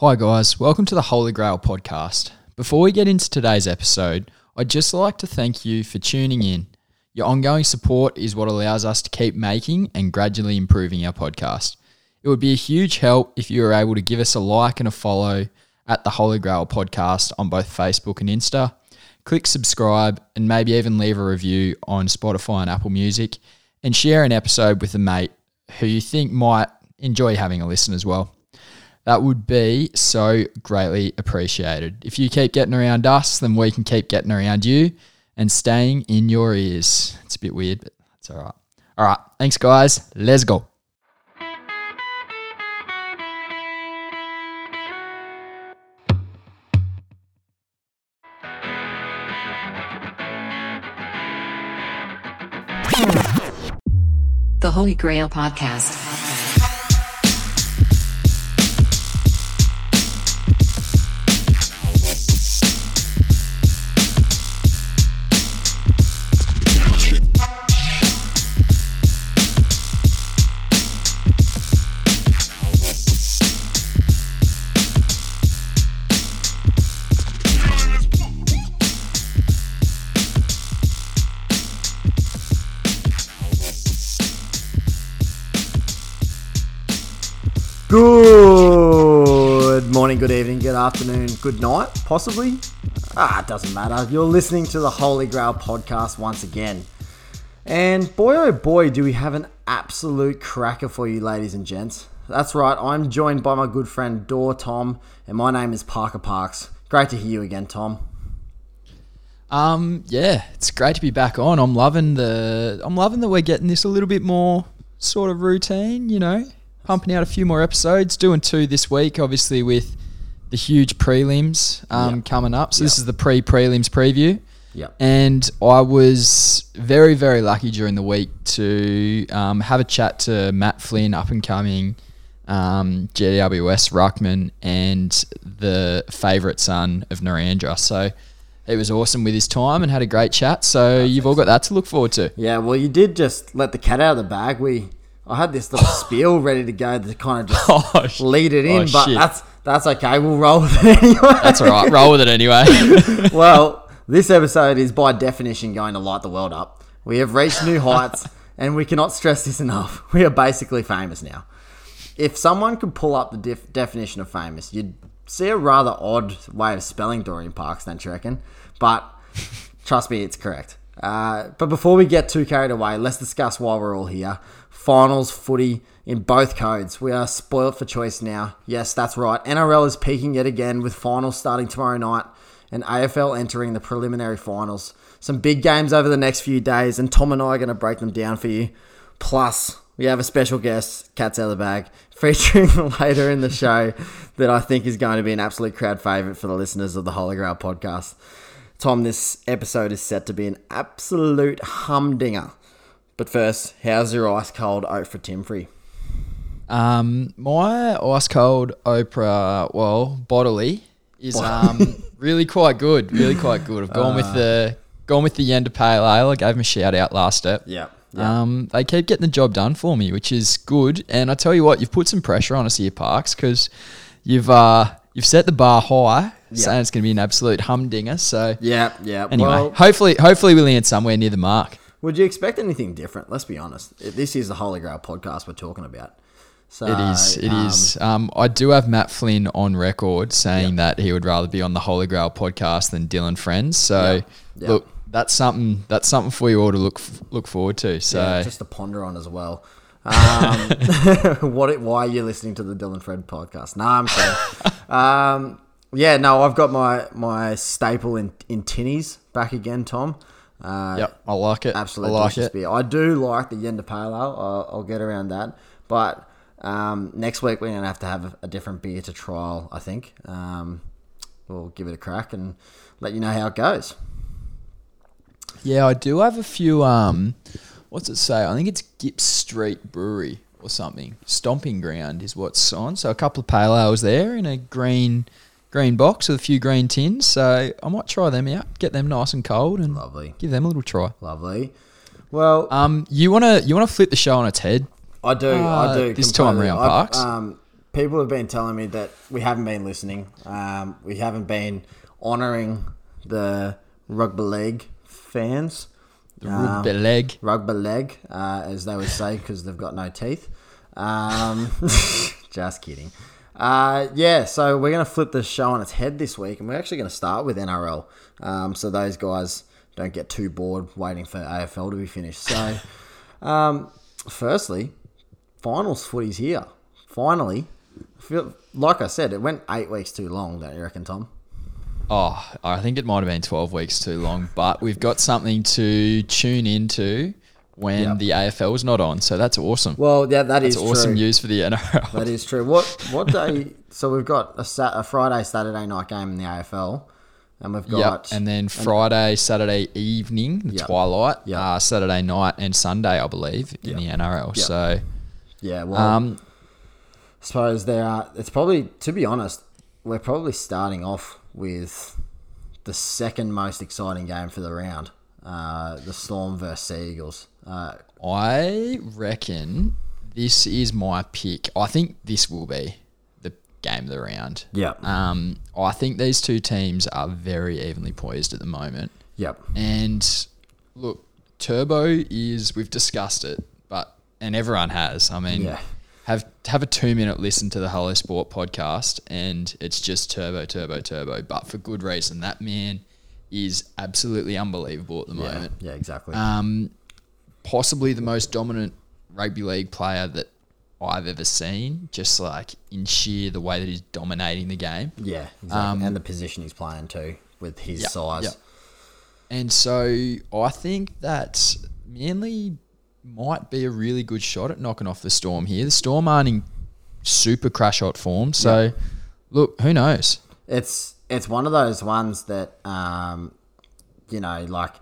Hi, guys. Welcome to the Holy Grail podcast. Before we get into today's episode, I'd just like to thank you for tuning in. Your ongoing support is what allows us to keep making and gradually improving our podcast. It would be a huge help if you were able to give us a like and a follow at the Holy Grail podcast on both Facebook and Insta. Click subscribe and maybe even leave a review on Spotify and Apple Music and share an episode with a mate who you think might enjoy having a listen as well. That would be so greatly appreciated. If you keep getting around us, then we can keep getting around you and staying in your ears. It's a bit weird, but that's all right. All right. Thanks, guys. Let's go. The Holy Grail Podcast. Good morning, good evening, good afternoon, good night, possibly. Ah, it doesn't matter. You're listening to the Holy Grail podcast once again. And boy, oh boy, do we have an absolute cracker for you, ladies and gents. That's right, I'm joined by my good friend Dor Tom, and my name is Parker Parks. Great to hear you again, Tom. Um, yeah, it's great to be back on. I'm loving the I'm loving that we're getting this a little bit more sort of routine, you know. Pumping out a few more episodes, doing two this week, obviously with the huge prelims um, Yep. coming up. So this is the pre-prelims preview. Yep. And I was very, very lucky during the week to um, have a chat to Matt Flynn, up and coming um, GWS Ruckman, and the favourite son of Narrandera. So it was awesome with his time and had a great chat. So you've all got that to look forward to. Yeah, well, you did just let the cat out of the bag. We, I had this little spiel ready to go to kind of just Oh, sh- lead it in, oh, but shit. that's that's okay. We'll roll with it anyway. That's all right. Roll with it anyway. well, this episode is by definition going to light the world up. We have reached new heights, and we cannot stress this enough. We are basically famous now. If someone could pull up the def- definition of famous, you'd see a rather odd way of spelling Dorian Parks, don't you reckon? But trust me, it's correct. Uh, but before we get too carried away, let's discuss why we're all here. Finals footy in both codes. We are spoilt for choice now. Yes, that's right. NRL is peaking yet again with finals starting tomorrow night and AFL entering the preliminary finals. Some big games over the next few days, and Tom and I are going to break them down for you. Plus, we have a special guest, Cats Out of the Bag, featuring later in the show that I think is going to be an absolute crowd favourite for the listeners of the Holy Grail podcast. Tom, this episode is set to be an absolute humdinger. But first, how's your ice cold oat for Timfrey? Um, my ice cold Oprah, well, bodily is um really quite good. Really quite good. I've gone with the gone with the Yenda Pale Ale. I gave them a shout out last step. Yeah. Um, they keep getting the job done for me, which is good. And I tell you what, you've put some pressure on us here, Parks, because you've uh you've set the bar high, saying it's going to be an absolute humdinger. So Yeah, yeah. anyway, Well, hopefully, hopefully we land somewhere near the mark. Would you expect anything different? Let's be honest. This is the Holy Grail podcast we're talking about. So It is. It um, is. Um, I do have Matt Flynn on record saying that he would rather be on the Holy Grail podcast than Dylan Friends. So Yeah. Yeah. look, that's something. That's something for you all to look look forward to. So yeah, just to ponder on as well. Um, what? It, why are you listening to the Dylan Fred podcast? No, I'm kidding. um, yeah, no, I've got my my staple in in tinnies back again, Tom. Uh, yep, I like it. Absolutely, I like delicious it. beer. I do like the Yenda Pale Ale. I'll, I'll get around that. But um, next week we're gonna have to have a different beer to trial. I think um, we'll give it a crack and let you know how it goes. Yeah, I do have a few. Um, what's it say? I think it's Gipps Street Brewery or something. Stomping Ground is what's on. So a couple of pale ales there in a green green box with a few green tins. So I might try them out. Get them nice and cold and Lovely, give them a little try. lovely. Well, Um, you wanna you wanna flip the show on its head? I do, Uh, I do. this time completely. round, I- Parks. Um, people have been telling me that we haven't been listening. Um, we haven't been honouring the rugby league fans. The rugby leg. Rugby leg, uh, as they would say, because they've got no teeth. Um, just kidding. Uh, yeah, so we're going to flip the show on its head this week, and we're actually going to start with NRL. Um, so those guys don't get too bored waiting for AFL to be finished. So, um, firstly, finals footy's here. Finally, feel like I said, it went eight weeks too long. Don't you reckon, Tom? Oh, I think it might have been 12 weeks too long, but we've got something to tune into when Yep. the AFL is not on. So that's awesome. Well, yeah, that is It's awesome true. news for the NRL. That is true. What what day? so we've got a, sat, a Friday, Saturday night game in the AFL, and we've Yep. got And then Friday, Saturday evening, the Yep. twilight, Yep. uh, Saturday night, and Sunday, I believe, in the NRL. Yep. So, yeah. Well, um, I suppose there are. It's probably, to be honest, we're probably starting off with the second most exciting game for the round. Uh, the Storm versus Sea Eagles. Uh, I reckon this is my pick. I think this will be the game of the round. Yep. Um, I think these two teams are very evenly poised at the moment. yep. And look, Turbo is we've discussed it, but and everyone has. I mean, Yeah. Have have a two minute listen to the Hello Sport podcast, and it's just Turbo, Turbo, Turbo, but for good reason. That man is absolutely unbelievable at the Yeah. moment. Yeah. Exactly. Um, possibly the most dominant rugby league player that I've ever seen. Just like in sheer the way that he's dominating the game. yeah. Exactly. um, and the position he's playing too, with his Yeah, size. yeah. And so I think that Manly might be a really good shot at knocking off the Storm here. The Storm aren't in super crash hot form, so look, who knows? it's it's one of those ones that um, you know, like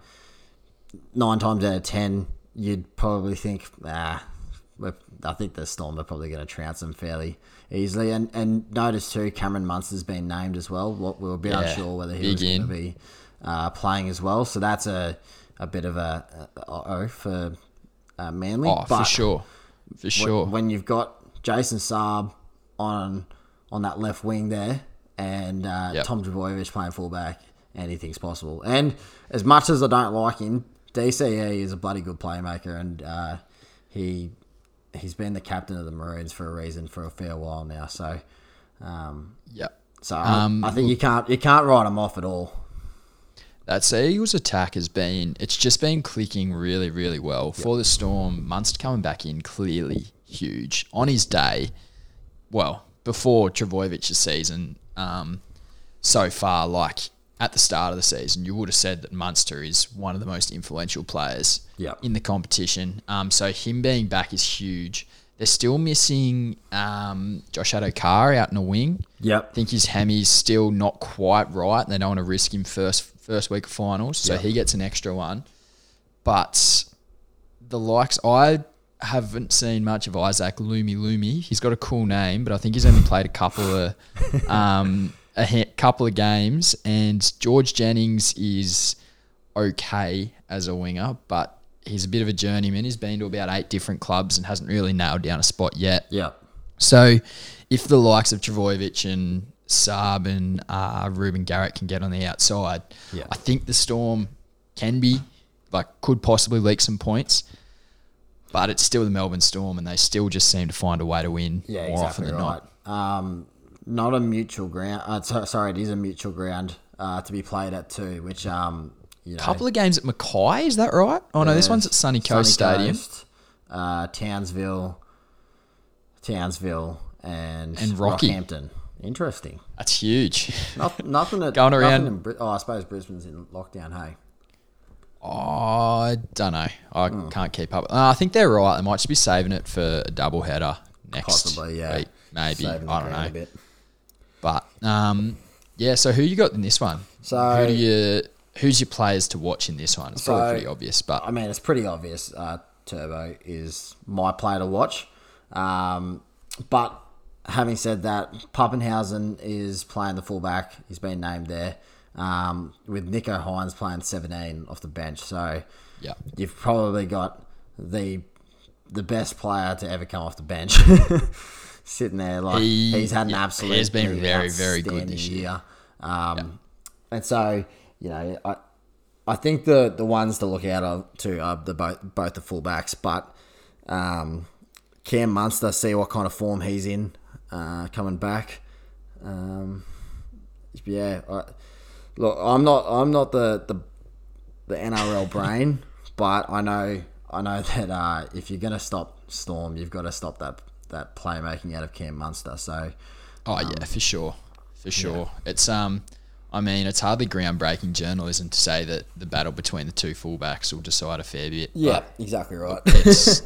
nine times out of ten, you'd probably think, ah, I think the Storm are probably going to trounce them fairly easily. And and notice too, Cameron Munster's been named as well. What we were a bit Yeah, unsure whether he was going to be uh, playing as well. So that's a a bit of a, a, a for uh, Manly. Oh, but for sure, for sure. When you've got Jason Saab on on that left wing there, and uh, Yep. Tom Trbojevic playing fullback, anything's possible. And as much as I don't like him, DCE is a bloody good playmaker, and uh, he he's been the captain of the Maroons for a reason for a fair while now. So, um, Yep. so I- Um, I think you can't you can't write him off at all. That Sea Eagles attack has been, it's just been clicking really, really well. For the Storm, Munster coming back in clearly huge. On his day, well, before Trbojevic's season, um, so far, like at the start of the season, you would have said that Munster is one of the most influential players Yep. in the competition. Um, so him being back is huge. They're still missing um, Josh Addo-Carr out in the wing. Yep. I think his hemi's still not quite right. They don't want to risk him first first week of finals, so Yeah. he gets an extra one. But the likes, I haven't seen much of Isaac Lumelume. He's got a cool name, but I think he's only played a couple of um, a couple of games. And George Jennings is okay as a winger, but he's a bit of a journeyman. He's been to about eight different clubs and hasn't really nailed down a spot yet. Yep. So, if the likes of Trbojevic and Saab and uh, Reuben Garrick can get on the outside, Yeah. I think the Storm can be like could possibly leak some points. But it's still the Melbourne Storm, and they still just seem to find a way to win Yeah, more exactly often than right. not. Um, not a mutual ground. Uh, so, sorry, it is a mutual ground uh, to be played at too. Which um, you know, couple of games at Mackay, is that right? Oh no, this one's at Sunny Coast Stadium. Coast, uh, Townsville, Townsville, and And Rocky. Rockhampton. Interesting. That's huge. Not, nothing at Going around- in oh, I suppose Brisbane's in lockdown. Hey, I don't know. I Hmm. can't keep up. Uh, I think they're right. They might just be saving it for a double header next possibly. Yeah, week, maybe. Saving I don't know. A bit. But um, yeah. So who you got in this one? So- who do you? Who's your players to watch in this one? It's probably pretty obvious, but I mean, it's pretty obvious. Uh, Turbo is my player to watch. Um, but having said that, Papenhuyzen is playing the fullback. He's been named there. Um, with Nicho Hynes playing 17 off the bench. So yeah, you've probably got the the best player to ever come off the bench. sitting there like He- he's had an yeah, absolute. he has been very, very good this year. Um, and so you know, I I think the the ones to look out of to are the both both the fullbacks, but um, Cam Munster, see what kind of form he's in uh, coming back. Um, yeah, I, look, I'm not I'm not the the, the NRL brain, but I know I know that uh, if you're gonna stop Storm, you've got to stop that that playmaking out of Cam Munster. So Oh yeah, for sure, for sure. It's um, I mean, it's hardly groundbreaking journalism to say that the battle between the two fullbacks will decide a fair bit. yeah, exactly right.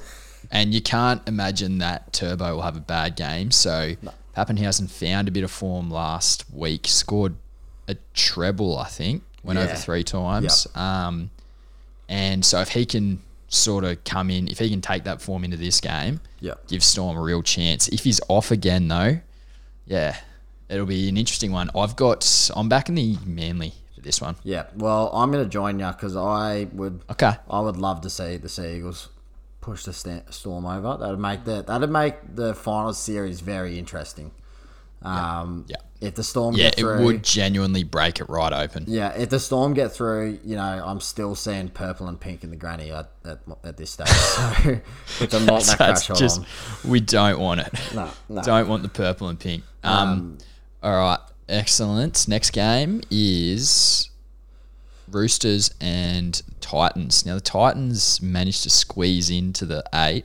And you can't imagine that Turbo will have a bad game. So Papenhuyzen found a bit of form last week, scored a treble, I think, went over three times. Um, and so if he can sort of come in, if he can take that form into this game, Yep. give Storm a real chance. If he's off again, though, yeah, it'll be an interesting one. I've got, I'm back in the Manly for this one. Yeah, well, I'm going to join you because I would, Okay. I would love to see the Sea Eagles push the Storm over. That'd make the that'd make the finals series very interesting. Um, Yeah. If the Storm Yeah, get it would genuinely break it right open. yeah, if the Storm get through, you know, I'm still seeing purple and pink in the granny at, at, at this stage, so, which I'm not that That's crash just on. we don't want it. No, no. Don't want the purple and pink. Um, all right, excellent. Next game is Roosters and Titans. Now the Titans managed to squeeze into the eight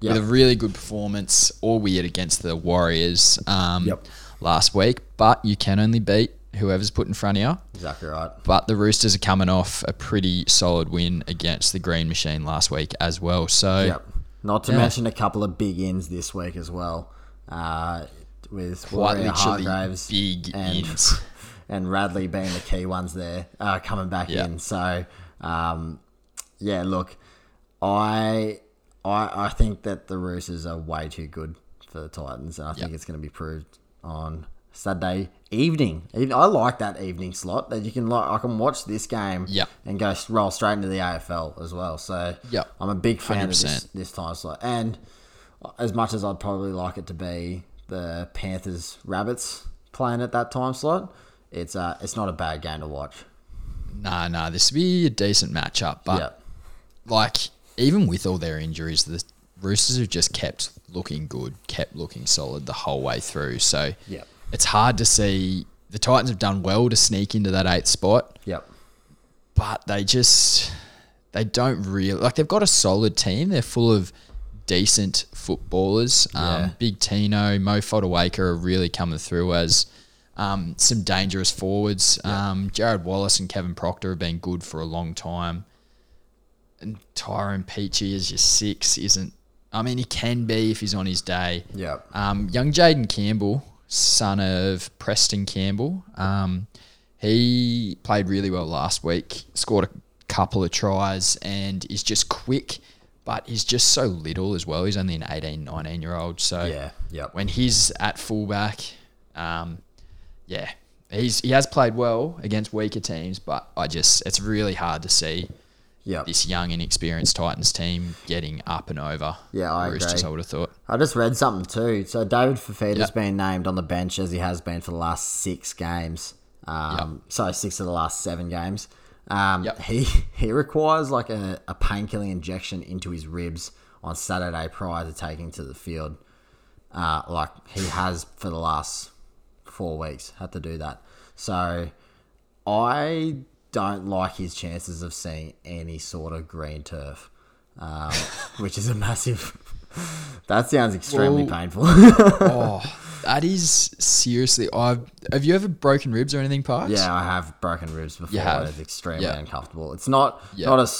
Yep. with a really good performance, all weird against the Warriors um, Yep. last week. But you can only beat whoever's put in front of you. Exactly right. But the Roosters are coming off a pretty solid win against the Green Machine last week as well. So Yep. Not to Yeah. mention a couple of big ins this week as well, uh, with quite literally Hargreaves big and ins. and Radley being the key ones there, uh, coming back Yeah. in. So, um, yeah, look, I, I I think that the Roosters are way too good for the Titans, and I think Yep. it's going to be proved on Saturday evening. Even- I like that evening slot that you can like. I can watch this game Yep. and go roll straight into the AFL as well. So Yep. I'm a big fan of this, this time slot. And as much as I'd probably like it to be the Panthers Rabbits playing at that time slot, it's uh it's not a bad game to watch. Nah, nah, this would be a decent matchup. But yeah. like, even with all their injuries, the Roosters have just kept looking good, kept looking solid the whole way through. So Yep. it's hard to see. The Titans have done well to sneak into that eighth spot, Yep. but they just they don't really like. They've got a solid team. They're full of decent footballers. Yeah. Um, Big Tino, Mo Fotuaika are really coming through as um, some dangerous forwards. Um, Jarrod Wallace and Kevin Proctor have been good for a long time. And Tyrone Peachey as your six isn't. I mean, he can be if he's on his day. Yep. Um, young Jayden Campbell, son of Preston Campbell, um, he played really well last week. Scored a couple of tries and is just quick, but he's just so little as well. He's only an 18, 19 year old. So Yeah. Yep. when he's at fullback, um, yeah, he's he has played well against weaker teams, but I just it's really hard to see Yep. this young inexperienced Titans team getting up and over. Yeah, I Roosters, agree. I would have thought. I just read something too. So David Fifita's Yep. been named on the bench as he has been for the last six games. Um, Sorry, six of the last seven games. Um, Yep. He he requires like a, a painkilling injection into his ribs on Saturday prior to taking to the field. Uh, like he has for the last four weeks had to do that. So I don't like his chances of seeing any sort of green turf, um, which is a massive. That sounds extremely Well- painful. oh, that is seriously. I've have you ever broken ribs or anything, Parks? yeah, I have broken ribs before. have? It's extremely Yeah. uncomfortable. It's not Yeah. not a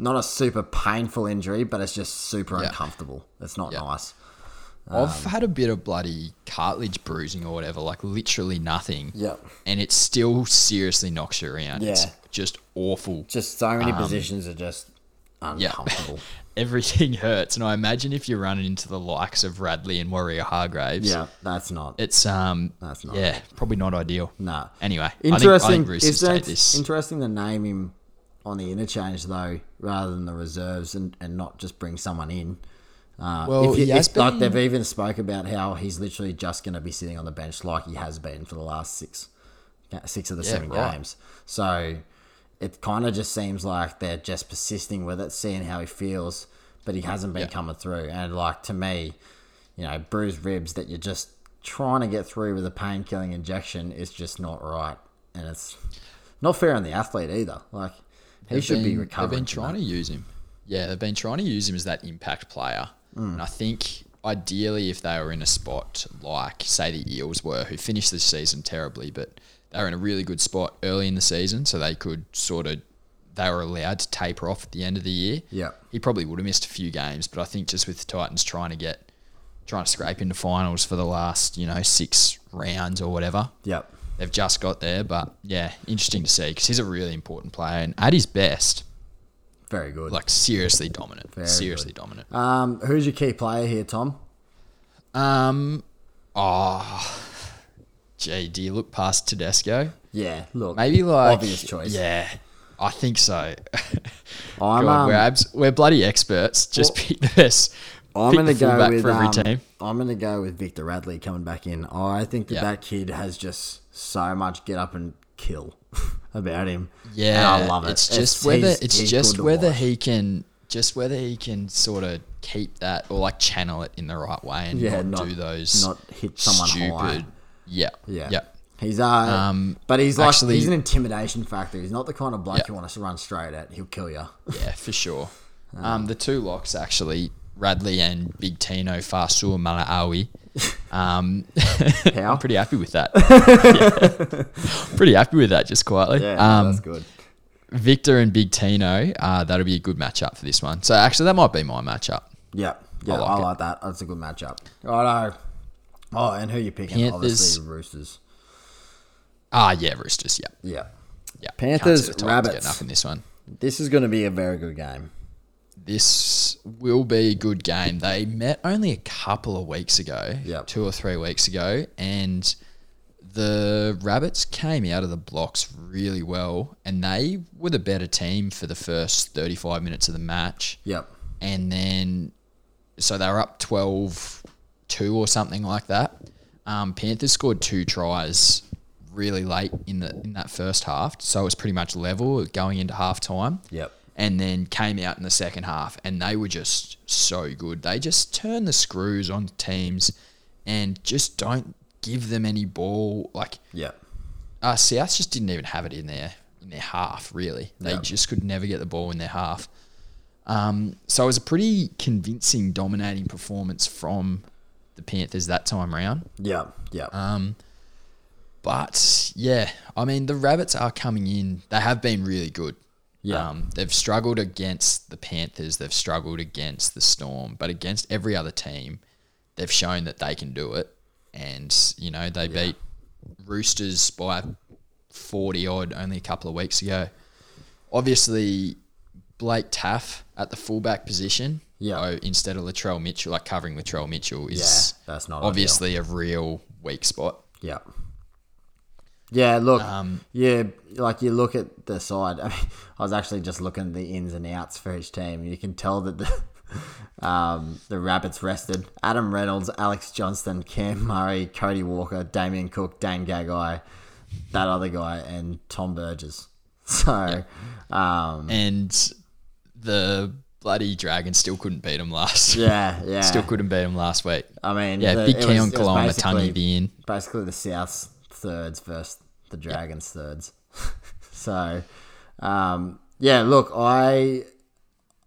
not a super painful injury, but it's just super Yeah. uncomfortable. It's not Yeah. nice. I've had a bit of bloody cartilage bruising or whatever, like literally nothing. Yep. And it still seriously knocks you around. It's Yeah. just awful. Just so Um, many positions are just uncomfortable. Everything hurts. And I imagine if you're running into the likes of Radley and Waerea-Hargreaves, yeah, that's not. it's um That's not- yeah, probably not ideal. No. Anyway, Interesting. I think, I think Roosters Isn't take this. interesting to name him on the interchange though, rather than the reserves, and, and not just bring someone in. Uh, Well, if you, he has if, like they've even spoke about how he's literally just going to be sitting on the bench like he has been for the last six, six of the Yeah, seven right. games. So it kind of just seems like they're just persisting with it, seeing how he feels, but he hasn't been Yeah. coming through. And like to me, you know, bruised ribs that you're just trying to get through with a pain killing injection is just not right, and it's not fair on the athlete either. Like he They've should be been- recovering. They've been trying that. to use him. Yeah, they've been trying to use him as that impact player. Mm. And I think ideally, if they were in a spot like, say, the Eels were, who finished the season terribly, but they were in a really good spot early in the season, so they could sort of, they were allowed to taper off at the end of the year. Yeah. He probably would have missed a few games, but I think just with the Titans trying to get, trying to scrape into finals for the last, you know, six rounds or whatever, Yep. they've just got there. But yeah, interesting to see because he's a really important player and at his best, Very good. like seriously dominant, Very seriously dominant. um, who's your key player here, Tom? Um, oh, gee, do you look past Tedesco? Yeah, look, Maybe like obvious choice. Yeah, I think so. I'm, God, um, we're abs- we're bloody experts. Just Well, pick best. I'm going to go with for every um, team. I'm going to go with Victor Radley coming back in. I think that Yeah. that kid has just so much get up and kill about him. Yeah, and I love it. It's just whether he's- it's he's just whether watch. he can just whether he can sort of keep that or like channel it in the right way and yeah, not, not do those not hit someone stupid. high. Yeah, Yeah. yeah. He's uh, Um, but he's like actually- he's an intimidation factor. He's not the kind of bloke Yeah. you want to run straight at. He'll kill you. Yeah, for sure. Um, the two locks actually, Radley and Big Tino Fa'asuamaleaui. Um? I'm pretty happy with that. Yeah. Pretty happy with that, just quietly. Yeah, um, that's good. Victor and Big Tino, uh, that'll be a good matchup for this one. So actually, that might be my matchup. Yeah, yeah, I like like, that. That's a good matchup. Righto. Oh, and who you picking? Panthers. Obviously, Roosters. Ah, yeah, Roosters. Yeah, Yeah, yeah. Panthers, Can't see the Titans Rabbits. getting up in this one. this is going to be a very good game. This will be a good game. They met only a couple of weeks ago, Yep. two or three weeks ago, and the Rabbits came out of the blocks really well, and they were the better team for the first 35 minutes of the match. Yep. And then, so they were up 12 2 or something like that. Um, Panthers scored two tries really late in the in that first half, so it was pretty much level going into half time Yep. and then came out in the second half and they were just so good. They just turn the screws on teams and just don't give them any ball. Like yeah, uh, South just didn't even have it in their in their half. Really, they Yeah. just could never get the ball in their half. Um, so it was a pretty convincing, dominating performance from the Panthers that time round. Yeah, yeah. Um, but yeah, I mean the Rabbits are coming in. They have been really good. Yeah. Um, they've struggled against the Panthers. They've struggled against the Storm, but against every other team, they've shown that they can do it. And you know they beat Roosters by forty odd only a couple of weeks ago. Obviously, Blake Taaffe at the fullback position. Yeah. oh, instead of Latrell Mitchell, like covering Latrell Mitchell, is yeah, that's not obviously a real weak spot. Yeah. Yeah, look, Um, yeah, like you look at the side. I mean, I was actually just looking at the ins and outs for each team. You can tell that the um, the Rabbits rested Adam Reynolds, Alex Johnston, Cam Murray, Cody Walker, Damien Cook, Dane Gagai, that other guy, and Tom Burgess. So, um, and the bloody Dragons still couldn't beat them last. yeah, yeah. Still couldn't beat them last week. I mean, Yeah, the- big key on Kalama basically- Tunny the in. basically the South's thirds versus the Dragons' thirds. so, um, yeah, look, I,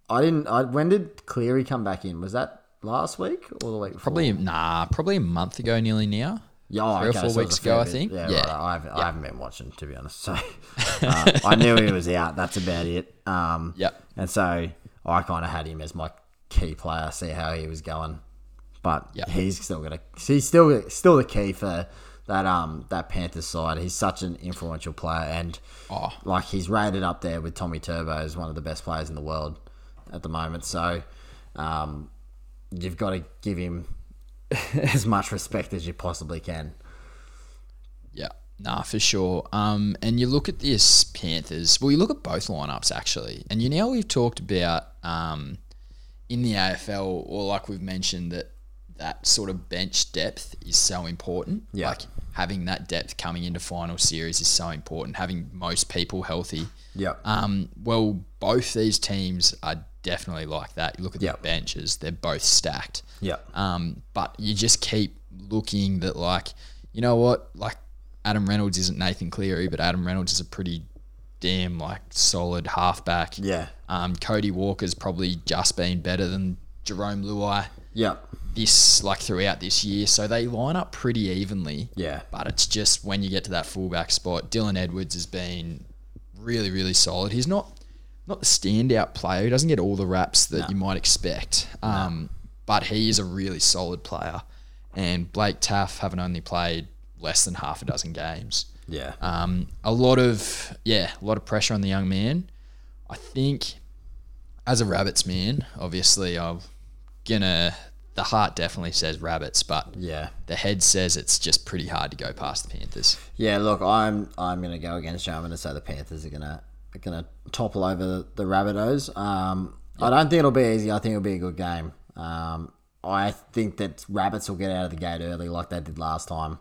I didn't. I, when did Cleary come back in? Was that last week or the week before? Probably nah, probably a month ago nearly now. yeah, oh, three or four so weeks ago, I think. Yeah, Yeah. Right, I, haven't, I haven't been watching to be honest. So uh, I knew he was out. That's about it. Um, Yep. And so I kind of had him as my key player. See how he was going, but Yep. he's still gonna. He's still still the key for that um that Panthers side. He's such an influential player, and Oh. like he's rated up there with Tommy Turbo as one of the best players in the world at the moment. So um, you've got to give him as much respect as you possibly can. Nah, for sure. Um, and you look at this Panthers. Well, you look at both lineups actually, and you know we've talked about um, in the AFL, or like we've mentioned, that that sort of bench depth is so important. Yeah. Like having that depth coming into final series is so important. Having most people healthy. Yeah. Um, well, both these teams are definitely like that. You look at the benches; they're both stacked. yeah. Um, but you just keep looking that like, you know what, like Adam Reynolds isn't Nathan Cleary, but Adam Reynolds is a pretty damn like solid halfback. Yeah. Um, Cody Walker's probably just been better than Jarome Luai Yeah. this like throughout this year, so they line up pretty evenly. Yeah. But it's just when you get to that fullback spot, Dylan Edwards has been really, really solid. He's not not the standout player. He doesn't get all the raps that you might expect. Um, but he is a really solid player. And Blake Taaffe having only played less than half a dozen games. Yeah. Um, a lot of yeah, a lot of pressure on the young man. I think as a rabbits man, obviously I'm gonna the heart definitely says rabbits, but yeah. the head says it's just pretty hard to go past the Panthers. Yeah, look, I'm I'm gonna go against you. I'm gonna say the Panthers are gonna are gonna topple over the, the Rabbitohs. Um, I don't think it'll be easy. I think it'll be a good game. Um, I think that Rabbits will get out of the gate early, like they did last time.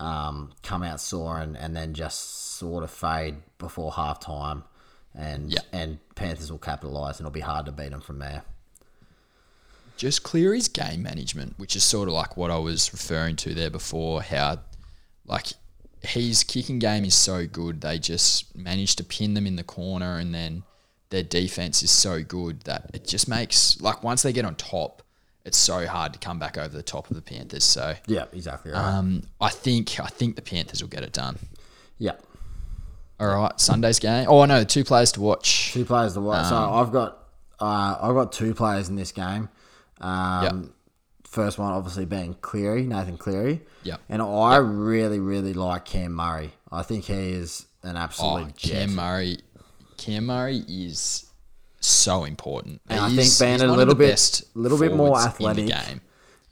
Um, come out sore and, and then just sort of fade before half time, and Yeah. and Panthers will capitalise, and it'll be hard to beat them from there. Just clear his game management, which is sort of like what I was referring to there before, how like his kicking game is so good, they just manage to pin them in the corner and then their defense is so good that it just makes like once they get on top, it's so hard to come back over the top of the Panthers. So Yeah, exactly right. um, I think I think the Panthers will get it done. yeah. All right, Sunday's game. Oh I no, two players to watch. Two players to watch. so Um, I've got uh, I've got two players in this game. Um, Yep. First one obviously being Cleary, Nathan Cleary. Yep. And I really, really like Cam Murray. I think he is an Oh, absolute jet. Cam Murray. Cam Murray is so important. And I think being a little bit- best little bit more forwards in the athletic. game.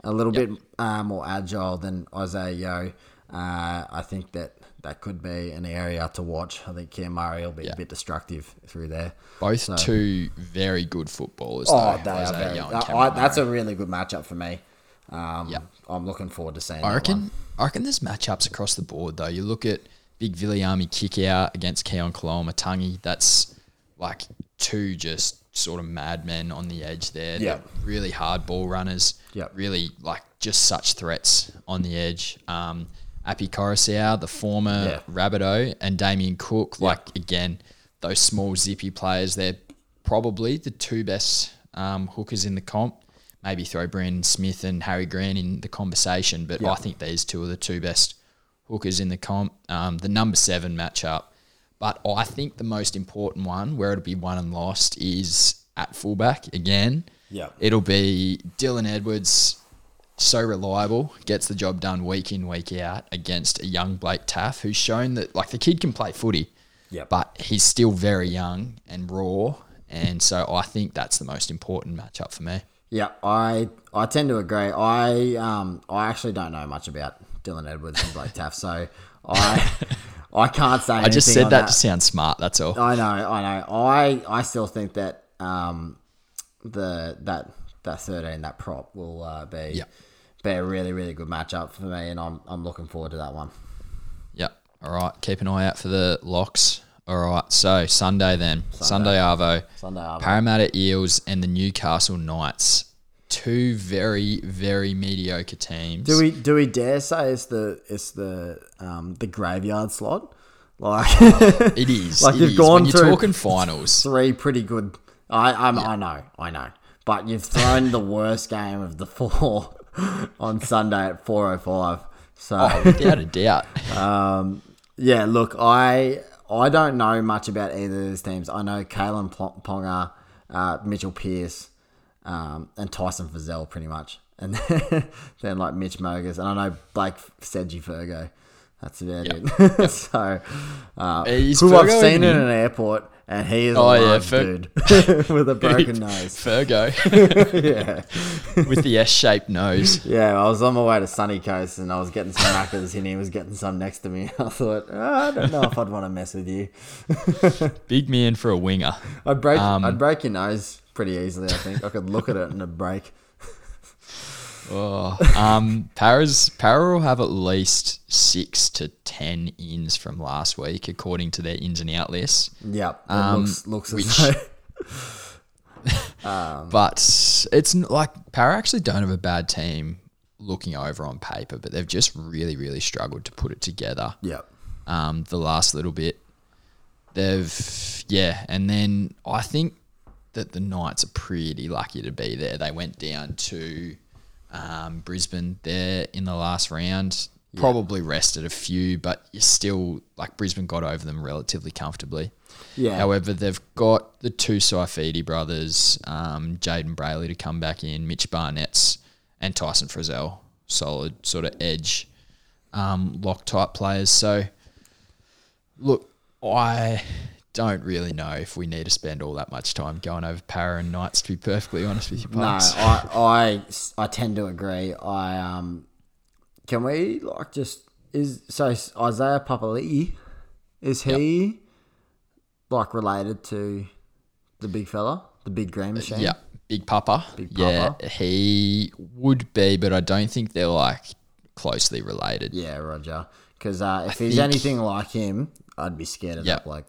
a little bit uh, more agile than Isaah Yeo. Uh, I think that that could be an area to watch. I think Cam Murray will be Yeah. a bit destructive through there. Both two very good footballers. Oh, though, they are very, I- that's a really good matchup for me. Um, Yep. I'm looking forward to seeing I reckon. I reckon there's matchups across the board though. You look at Big Viliame Kikau against Keaon Koloamatangi. That's like two just sort of madmen on the edge there. Yeah. Really hard ball runners. Yep. Really like just such threats on the edge. Um, Api Koroisau, the former Yeah. Rabbitoh, and Damien Cook, like again, those small zippy players, they're probably the two best um, hookers in the comp. Maybe throw Brandon Smith and Harry Grant in the conversation, but I think these two are the two best hookers in the comp. Um, the number seven matchup. But I think the most important one, where it'll be won and lost, is at fullback again. Yeah. It'll be Dylan Edwards, so reliable, gets the job done week in, week out against a young Blake Taaffe, who's shown that like the kid can play footy, Yep. but he's still very young and raw. And so I think that's the most important matchup for me. Yeah, I I tend to agree. I um I actually don't know much about Dylan Edwards and Blake Taaffe, so I I can't say. I just said on that, to sound smart. That's all. I know, I know. I I still think that um the that that thirteen that prop will uh, be Yeah. be a really really good matchup for me, and I'm I'm looking forward to that one. Yep. All right. Keep an eye out for the locks. All right. So Sunday then. Sunday, Arvo. Sunday Arvo. Parramatta Eels and the Newcastle Knights. Two very, very mediocre teams. Do we do we dare say it's the it's the um the graveyard slot? Like It is. Like it you've is. gone when you're through- talking finals. three pretty good. I I'm, I know, I know, but you've thrown the worst game of the four on Sunday at four oh five. So Without a doubt. Um, yeah, look, I I don't know much about either of these teams. I know Kalyn Ponga, uh, Mitchell Pearce, um, and Tyson Frizell pretty much, and then, then like Mitch Mogus, and I know Blake Sedgy Fergo. That's about it. so, uh, who I've seen in an airport, and he is Oh, a yeah, Fer- dude with a broken nose. Fergo yeah, with the S-shaped nose. yeah. I was on my way to Sunny Coast, and I was getting some macas, and he was getting some next to me. I thought, "Ah, I don't know if I'd want to mess with you. Big man for a winger. I'd break, Um, I'd break your nose pretty easily. I think I could look at it in a break. Oh, um, Para's Para will have at least six to ten ins from last week, according to their ins and out list. Yep, it Um, looks looks which- as though. But it's like Para actually don't have a bad team looking over on paper, but they've just really, really struggled to put it together. Yep. um, the last little bit. They've yeah, and then I think that the Knights are pretty lucky to be there. They went down to um, Brisbane there in the last round. Probably rested a few, but you still like Brisbane got over them relatively comfortably. Yeah. However, they've got the two Saifiti brothers, um, Jayden Brailey to come back in, Mitch Barnett's, and Tyson Frizell, solid sort of edge um, lock type players. So, look, I don't really know if we need to spend all that much time going over Para and Knights. To be perfectly honest with you, No, I, I I tend to agree. I um, can we like just is so Isaiah Papali'i, is he like related to the big fella, the big green machine? Yeah, Big Papa. Big Yeah, he would be, but I don't think they're like closely related. Yeah, Roger. Because uh, if he's think- anything like him, I'd be scared of Yep. that bloke.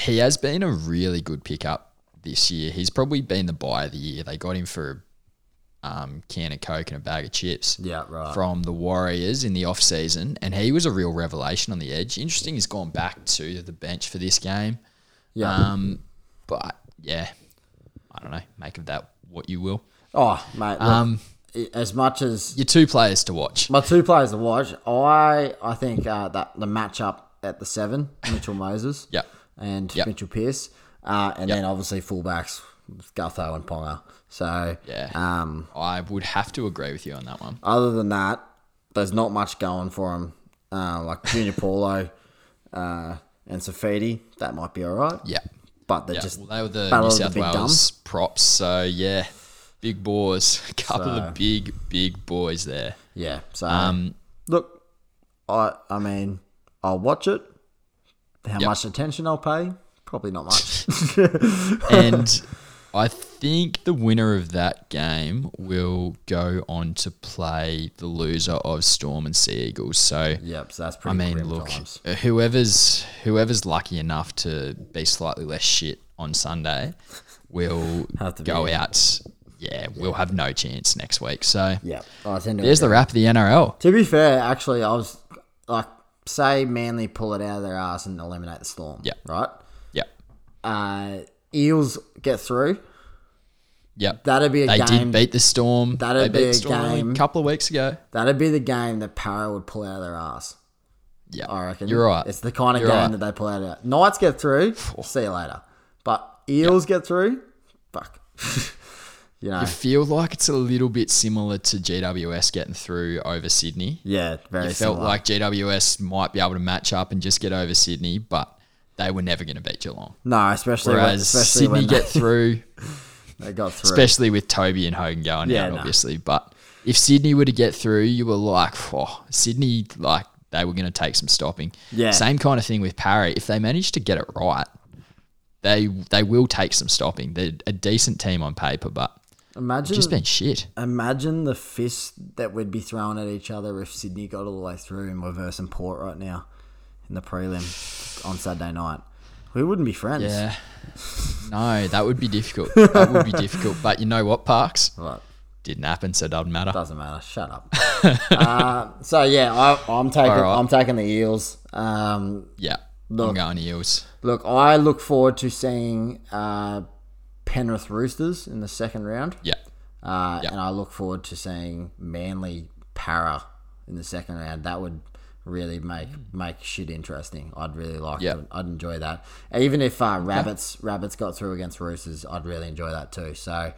He has been a really good pickup this year. He's probably been the buy of the year. They got him for um, can of Coke and a bag of chips Yeah, right. from the Warriors in the off season, and he was a real revelation on the edge. Interesting, he's gone back to the bench for this game. yeah. Um, but yeah, I don't know. Make of that what you will. oh, mate. Look, Um, as much as your two players to watch. my two players to watch, I I think uh, that the matchup at the seven, Mitchell Moses, Yep. And Yep. Mitchell Pearce, uh, and Yep. then obviously fullbacks Gutho and Ponga. So Yeah. um, I would have to agree with you on that one. other than that, there's not much going for him. Uh, like Junior Paulo uh, and Saifiti, that might be all right. Yeah. But they're Yeah, just well, they were the New the South big Wales props, so yeah, big boys, a couple So- of big, big boys there. yeah. So Um, look, I I mean, I'll watch it. How Yep. much attention I'll pay? Probably not much. and I think the winner of that game will go on to play the loser of Storm and Sea Eagles. So yep. So that's I mean, look, times. whoever's whoever's lucky enough to be slightly less shit on Sunday will Have to go out. Yeah, we'll have no chance next week. So Yeah, to there's the wrap of the NRL. To be fair, actually, I was like, say Manly pull it out of their ass and eliminate the Storm. Yeah. Right. Yeah. Uh, Eels get through. Yep. That'd be a They game. They did beat the Storm. That'd they be a Storm game. a couple of weeks ago. That'd be the game that Para would pull out of their ass. Yeah, I reckon. You're right. It's the kind of You're game right. that they pull out of. Knights get through. see you later. But Eels get through. Fuck. you know. You feel like it's a little bit similar to GWS getting through over Sydney. Yeah, very It felt similar. like GWS might be able to match up and just get over Sydney, but they were never going to beat Geelong. no, especially when, Whereas especially Sydney when get through, they, they got through. especially with Toby and Hogan going Yeah, out, no. obviously. But if Sydney were to get through, you were like, oh, Sydney, like they were going to take some stopping. Yeah. Same kind of thing with Parry. If they manage to get it right, they they will take some stopping. They're a decent team on paper, but imagine just been shit. Imagine the fist that we'd be throwing at each other if Sydney got all the way through and we're versing Port right now in the prelim on Saturday night. We wouldn't be friends. Yeah. No, that would be difficult. That would be difficult. But you know what, Parks? Right. Didn't happen, so it doesn't matter. Doesn't matter. Shut up. uh, so yeah, I, I'm taking right. I'm taking the Eels. Um, Yeah. Look. I'm going Eels. look, I look forward to seeing uh, Penrith Roosters in the second round, Yeah. uh, Yeah. and I look forward to seeing Manly Para in the second round. That would really make make shit interesting. I'd really like. Yeah. to, I'd enjoy that. Even if uh, rabbits rabbits got through against Roosters, I'd really enjoy that too. So,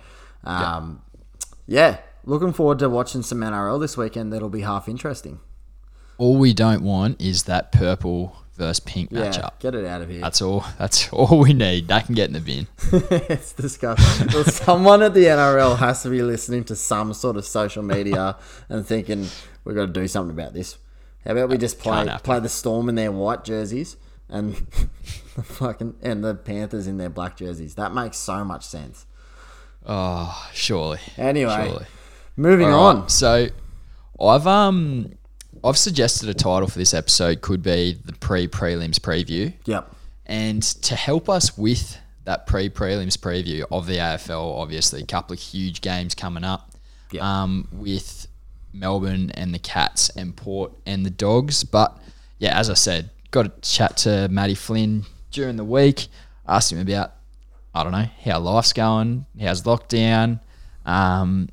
um, yeah, looking forward to watching some NRL this weekend. That'll be half interesting. All we don't want is that purple versus pink Yeah, matchup. get it out of here. That's all. That's all we need. That can get in the bin. it's disgusting. Well, Someone at the NRL has to be listening to some sort of social media and thinking we've got to do something about this. How about we just play play the Storm in their white jerseys and the fucking and the Panthers in their black jerseys? That makes so much sense. Oh, surely. Anyway, Surely. moving right, on. So, I've um, I've suggested a title for this episode could be the pre prelims preview, Yep. and to help us with that pre prelims preview of the AFL, obviously a couple of huge games coming up, Yep. um, with Melbourne and the Cats and Port and the Dogs. But yeah, as I said, got to chat to Matty Flynn during the week, asked him about I don't know how life's going, how's lockdown, um,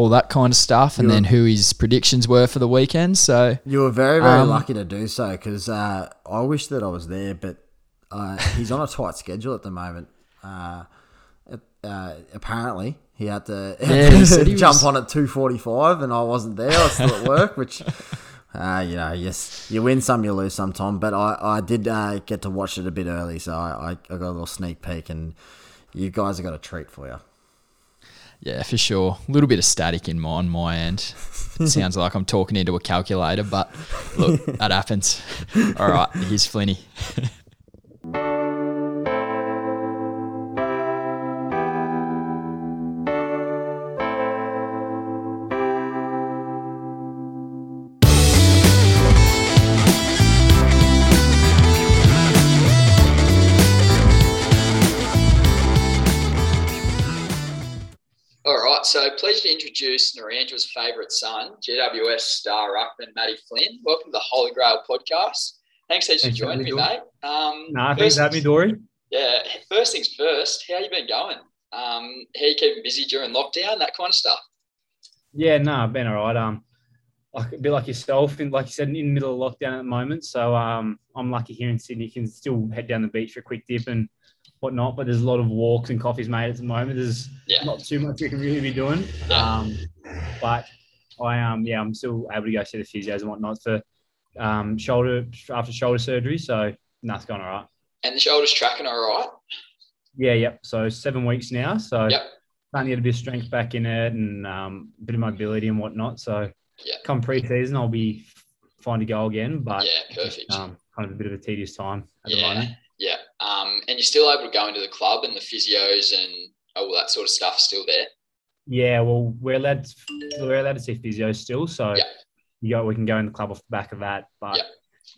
all that kind of stuff, and You then were- who his predictions were for the weekend. So You were very, very Um, lucky to do so because uh, I wish that I was there, but uh, he's on a tight schedule at the moment. Uh, uh, apparently, he had to, Yeah, he he jump was- on at two forty-five, and I wasn't there. I was still at work, which. Uh, you know, yes, you win some, you lose some, Tom. But I, I did uh, get to watch it a bit early, so I, I, I got a little sneak peek, and you guys have got a treat for you. Yeah, for sure, a little bit of static in my, on my end. It sounds like I'm talking into a calculator, but look, that happens. All right, here's Flinny. so pleasure to introduce Narrandera's favourite son, GWS star ruckman Matty Flynn. Welcome to the Holy Grail podcast. Thanks heaps for joining me, mate. Um, Nah, thanks for having me, Dory. Yeah, first things first, how you been going? Um, how you keeping busy during lockdown, that kind of stuff? Yeah, no, I've been all right. Um, like, a bit like yourself, and like you said, in the middle of lockdown at the moment. So um, I'm lucky here in Sydney. You can still head down the beach for a quick dip and whatnot. But there's a lot of walks and coffees made at the moment. There's Yeah. not too much we can really be doing. Yeah. Um, but I um, yeah, I'm still able to go see the physios and whatnot for um, shoulder after shoulder surgery. So that's gone all right. And the shoulder's tracking all right? Yeah, yep. So seven weeks now. So Yep. starting to get a bit of strength back in it and um, a bit of mobility and whatnot. So Yeah. come pre-season, I'll be fine to go again. But Yeah, perfect. um, kind of a bit of a tedious time at the moment. Um, and you're still able to go into the club and the physios and all that sort of stuff still there? Yeah, well, we're allowed to, we're allowed to see physio still, so Yeah. you go, we can go in the club off the back of that, but Yeah.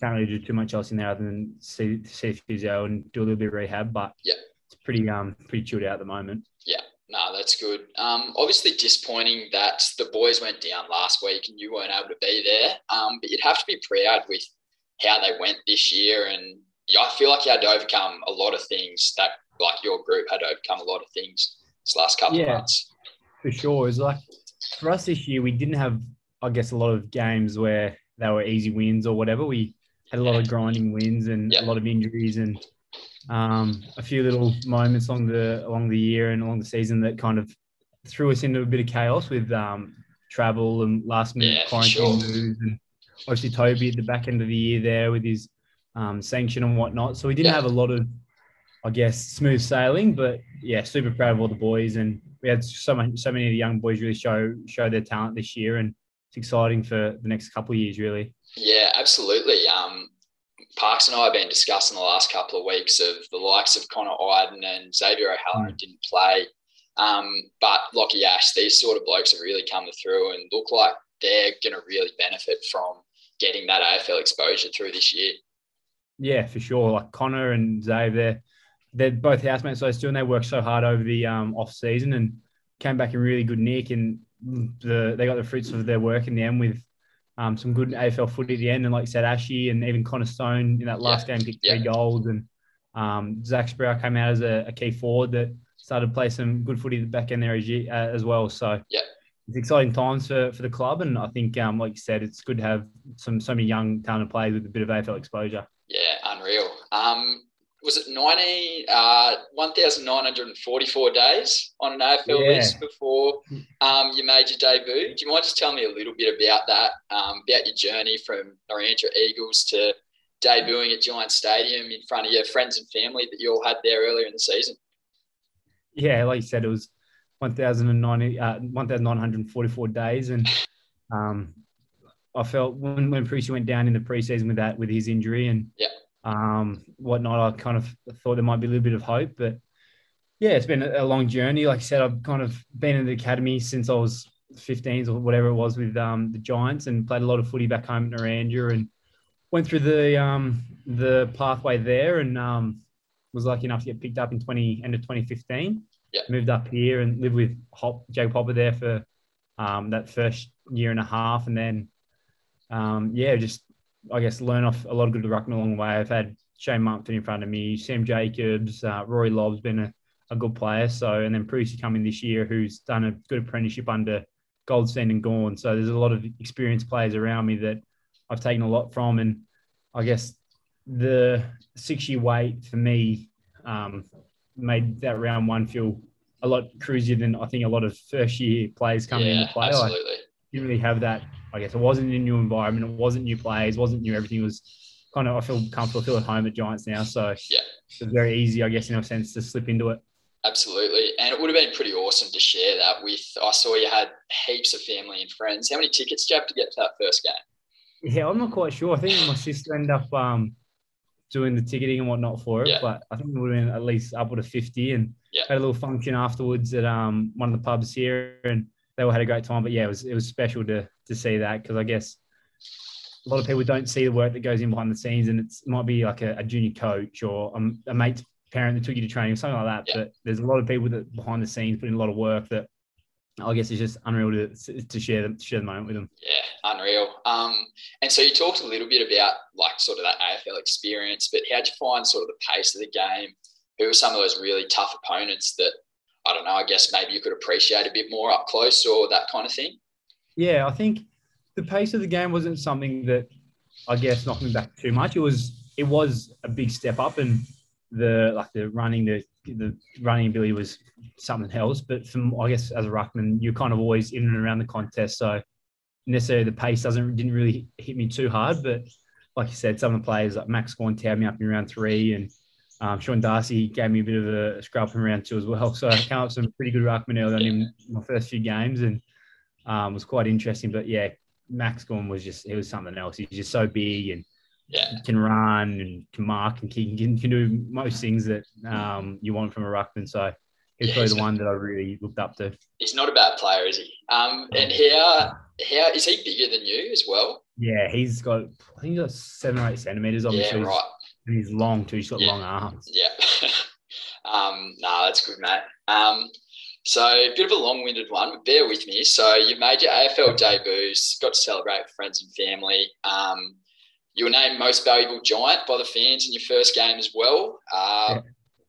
can't really do too much else in there other than see see physio and do a little bit of rehab. But Yeah. it's pretty um pretty chilled out at the moment. Yeah, no, that's good. Um, obviously disappointing that the boys went down last week and you weren't able to be there. Um, but you'd have to be proud with how they went this year, and I feel like you had to overcome a lot of things. That like your group had to overcome a lot of things this last couple Yeah. of months. For sure. It's like for us this year, we didn't have, I guess, a lot of games where they were easy wins or whatever. We had a lot of grinding wins and Yeah. a lot of injuries and um, a few little moments along the along the year and along the season that kind of threw us into a bit of chaos with um, travel and last minute Yeah, quarantine sure. moves and obviously Toby at the back end of the year there with his um, sanction and whatnot. So we didn't Yeah. have a lot of, I guess, smooth sailing. But yeah, super proud of all the boys, and we had so much, so many of the young boys really show show their talent this year, and it's exciting for the next couple of years, really. Yeah, absolutely. Um, Parks and I have been discussing the last couple of weeks of the likes of Connor Idun and Xavier O'Halloran didn't play. Um, but Lachie Ash, these sort of blokes have really come through and look like they're going to really benefit from getting that AFL exposure through this year. Yeah, for sure. Like Connor and Zave, they're they're both housemates those two, and they worked so hard over the um, off season and came back in really good nick, and the they got the fruits of their work in the end with um, some good AFL footy at the end, and like I said, Ashy and even Connor Stone in that last game kicked three yeah. goals, and um, Zach Sproule came out as a, a key forward that started to play some good footy back in there as, uh, as well. So Yeah. it's exciting times for, for the club, and I think, um, like you said, it's good to have some so many young talented players with a bit of AFL exposure. Yeah, unreal. Um, was it 90, uh, 1,944 days on an AFL Yeah. list before um, you made your debut? Do you mind just telling me a little bit about that, um, about your journey from Narrandera Eagles to debuting at Giant Stadium in front of your friends and family that you all had there earlier in the season? yeah, like you said, it was 1,090, uh, 1,944 days. And um, I felt when, when Preece went down in the preseason with that, with his injury and Yeah. um, whatnot, I kind of thought there might be a little bit of hope. But yeah, it's been a, long journey. Like I said, I've kind of been in the academy since I was 15s or whatever it was with um, the Giants, and played a lot of footy back home in Narrandera, and went through the um, the pathway there, and um, was lucky enough to get picked up in 20 end of 2015. Yeah. Moved up here and lived with Hop, Jacob Hopper there for um, that first year and a half, and then um, yeah, just I guess learn off a lot of good ruckman along the way. I've had Shane Mumford in front of me, Sam Jacobs, uh, Rory Lobb's been a, a good player. So and then Prusy coming this year, who's done a good apprenticeship under Goldstein and Gawn. So there's a lot of experienced players around me that I've taken a lot from, and I guess the six year wait for me um, made that round one feel a lot cruisier than I think a lot of first year players coming yeah, into play. I absolutely. didn't really have that. I guess it wasn't a new environment. It wasn't new players. Wasn't new. Everything was kind of. I feel comfortable. I feel at home at Giants now. So Yeah. it's very easy, I guess, in a sense, to slip into it. Absolutely. And it would have been pretty awesome to share that with. I saw you had heaps of family and friends. How many tickets did you have to get to that first game? Yeah, I'm not quite sure. I think my sister ended up um, doing the ticketing and whatnot for it, Yeah. but I think it would have been at least upward of 50 and Yeah. had a little function afterwards at um, one of the pubs here and they all had a great time. But yeah, it was it was special to to see that because I guess a lot of people don't see the work that goes in behind the scenes and it's, it might be like a, a junior coach or a, a mate's parent that took you to training or something like that. Yeah. But there's a lot of people that behind the scenes put in a lot of work that I guess it's just unreal to, to share them to share the moment with them. Yeah, unreal. Um, and so you talked a little bit about like sort of that AFL experience, but how'd you find sort of the pace of the game? Who were some of those really tough opponents that I don't know? I guess maybe you could appreciate a bit more up close or that kind of thing. Yeah, I think the pace of the game wasn't something that I guess knocked me back too much. It was it was a big step up, and the like the running the the running ability was something else. But from I guess as a ruckman, you're kind of always in and around the contest, so necessarily the pace doesn't didn't really hit me too hard. But like you said, some of the players like Max Gawn tabbed me up in round three, and um, Sean Darcy gave me a bit of a scrub from round two as well. So I came up some pretty good ruckman early on in my first few games, and um, was quite interesting. But yeah, Max Gawn was just it was something else. He's just so big and Yeah, can run and can mark and can, can, can do most things that um, you want from a ruckman. So he's Yeah, probably he's the got- one that I really looked up to. he's not a bad player, is he? Um, and how how is he bigger than you as well? Yeah, he's got I think he's got seven or eight centimeters. Obviously, Yeah, right. And he's long too. He's got Yeah. long arms. Yeah. um, no, that's good, mate. Um, so a bit of a long-winded one, but bear with me. So you made your AFL debuts, got to celebrate with friends and family. Um, you were named most valuable giant by the fans in your first game as well. Uh,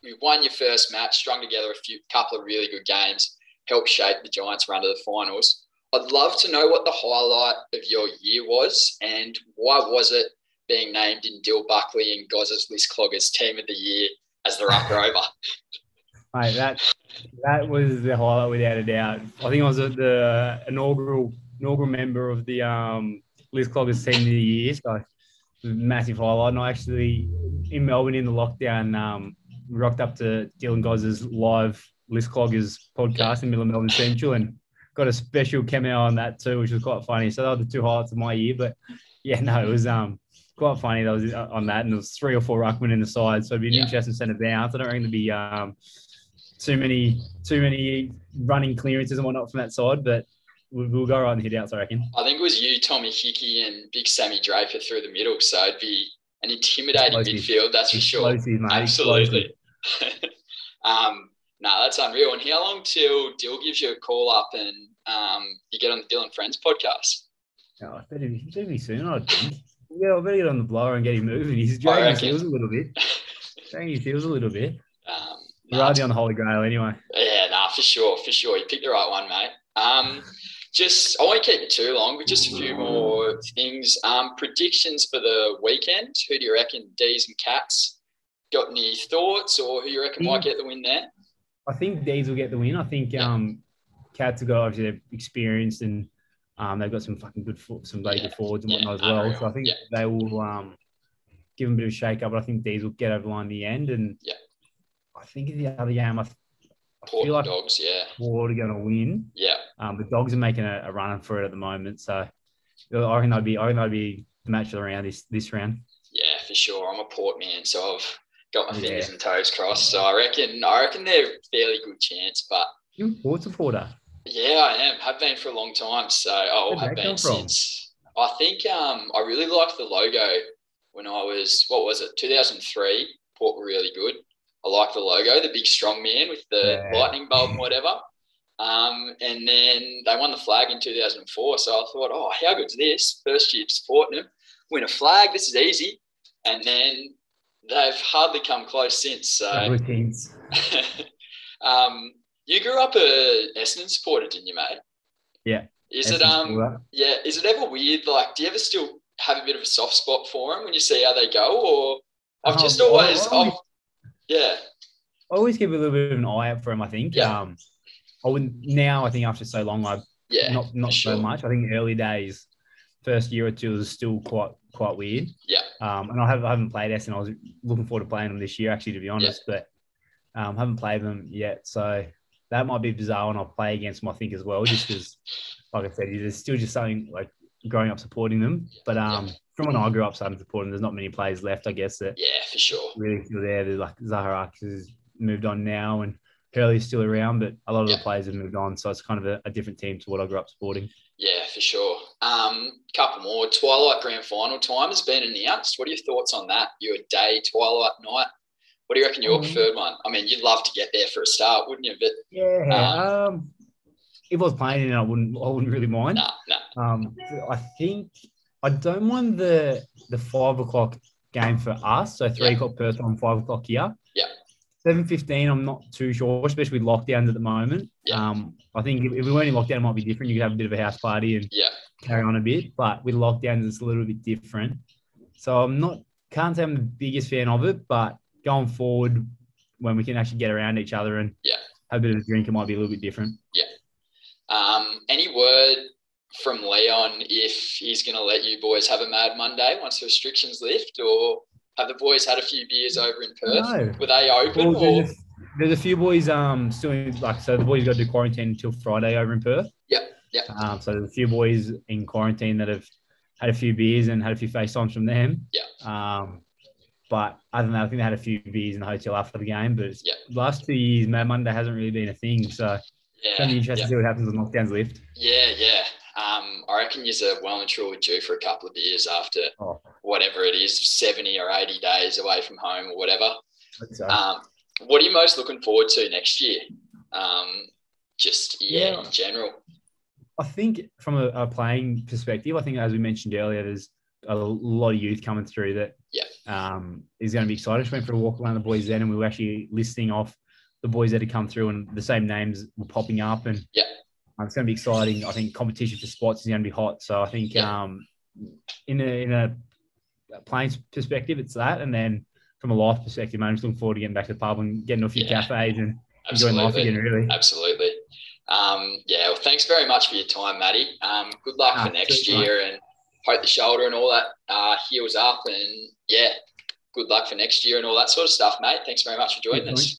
You won your first match, strung together a few couple of really good games, helped shape the Giants' run to the finals. I'd love to know what the highlight of your year was and why was it being named in Dill Buckley and Goz's List Cloggers Team of the Year as the ruck rover. Mate, that that was the highlight without a doubt. I think I was the inaugural inaugural member of the um, Cloggers team of the year, so massive highlight. And I actually in Melbourne in the lockdown um, rocked up to Dylan Goz's live Liz Cloggers podcast in middle of Melbourne Central and got a special cameo on that too, which was quite funny. So that were the two highlights of my year. But yeah, no, it was um quite funny. That was uh, on that, and there was three or four ruckmen in the side, so it'd be an Yeah. interesting centre bounce. I don't reckon there'd be um too many too many running clearances and whatnot from that side, but we'll, we'll go right in the hit outs, I reckon. I think it was you, Tommy Hickey, and Big Sammy Draper through the middle. So it'd be an intimidating Explosive. midfield, that's for sure. Mate. Absolutely. um, no, that's unreal. And how long till Dill gives you a call up and um, you get on the Dylan Friends podcast? Oh, better, be, better be soon, I think. Yeah, I better get on the blower and get him moving. He's dragging his heels a little bit. Dragging his heels a little bit. Um, We're no, already on the Holy Grail anyway. Yeah, nah, for sure, for sure. You picked the right one, mate. Um, just I won't keep it too long, but just a few more things. Um, predictions for the weekend. Who do you reckon? D's and Cats. Got any thoughts, or who you reckon might get the win there? I think D's will get the win. I think um, Cats have got obviously they're experienced and um, they've got some fucking good fo- some very Yeah. good forwards and Yeah, whatnot as well. unreal. So I think Yeah. they will um, give them a bit of a shake up. But I think D's will get over the line in the end. And Yeah. I think in the other game, I, I feel like Dogs, yeah, Port are going to win. yeah, Um, the Dogs are making a, a run for it at the moment. So I reckon that'd be I reckon that'd be the match of the round this this round. yeah, for sure. I'm a Port man, so I've got my Yeah. fingers and toes crossed. So I reckon I reckon they're a fairly good chance. But You're a Port supporter. Yeah, I am. Have been for a long time. So oh, Where'd have been from? since. I think um, I really liked the logo when I was what was it 2003. Port were really good. I like the logo, the big strong man with the Yeah. lightning bulb and whatever. Um, and then they won the flag in 2004. So I thought, oh, how good's this? First year of supporting them, win a flag. This is easy. And then they've hardly come close since. So um, you grew up a Essendon supporter, didn't you, mate? Yeah. Is it um supporter. yeah? Is it ever weird? Like, do you ever still have a bit of a soft spot for them when you see how they go, or I've just Um, always, I- I've, yeah, I always keep a little bit of an eye out for them. I think. Yeah. Um, I wouldn't now. I think after so long, I yeah, not not for so much. I think early days, first year or two was still quite quite weird. Yeah. Um, and I haven't, I haven't played Essendon. I was looking forward to playing them this year, actually, to be honest. But um, haven't played them yet, so that might be bizarre when I play against them. I think as well, just because, like I said, there's still just something like growing up supporting them. But um, from when I grew up starting supporting, there's not many players left. I guess that yeah, for sure. really still there. There's like Zaharakis has moved on now, and Hurley's still around, but a lot of Yeah. the players have moved on. So it's kind of a, a different team to what I grew up supporting. Yeah, for sure. Um, couple more. Twilight Grand Final time has been announced. What are your thoughts on that? You're a day, Twilight night. What do you reckon your Um, preferred one? I mean, you'd love to get there for a start, wouldn't you? But Yeah. Um, if I was playing it, I wouldn't. I wouldn't really mind. nah, nah. Um, I think I don't mind the the five o'clock game for us. So three Yeah. o'clock Perth on five o'clock here. Yeah. Seven fifteen. I'm not too sure, especially with lockdowns at the moment. Yeah. Um, I think if, if we weren't in lockdown, it might be different. You could have a bit of a house party and Yeah, carry on a bit. But with lockdowns, it's a little bit different. So I'm not can't say I'm the biggest fan of it, but going forward, when we can actually get around each other and Yeah. have a bit of a drink, it might be a little bit different. Yeah. Um, any word from Leon if he's going to let you boys have a Mad Monday once the restrictions lift, or have the boys had a few beers over in Perth? No. Were they open? Well, or there's, a, there's a few boys um still in, like so the boys got to do quarantine until Friday over in Perth. Yeah, yeah. Um, so there's a few boys in quarantine that have had a few beers and had a few FaceTimes from them. Yeah. Um, but other than that, I think they had a few beers in the hotel after the game. But it's, last two years, Mad Monday hasn't really been a thing. So it's yeah, going to be interesting to see what happens when lockdowns lift. yeah, yeah. Um, I reckon you're well and truly due for a couple of beers after Oh. whatever it is, seventy or eighty days away from home or whatever. So, Um, what are you most looking forward to next year? Um, just yeah, Yeah. in general. I think from a, a playing perspective, I think as we mentioned earlier, there's a lot of youth coming through that Yeah. um, is going to be exciting. Just went for a walk around the boys then, and we were actually listing off the boys that had come through, and the same names were popping up, and Yeah. um, it's going to be exciting. I think competition for spots is going to be hot. So I think Yeah. um, in a in a playing perspective, it's that, and then from a life perspective, man, I'm just looking forward to getting back to the pub and getting to a few Yeah. cafes and enjoying life again. Really. Absolutely. Um, yeah, well, thanks very much for your time, Maddie. Um, good luck Ah, for next year and hope the shoulder and all that uh, heals up. And yeah, good luck for next year and all that sort of stuff, mate. Thanks very much for joining us.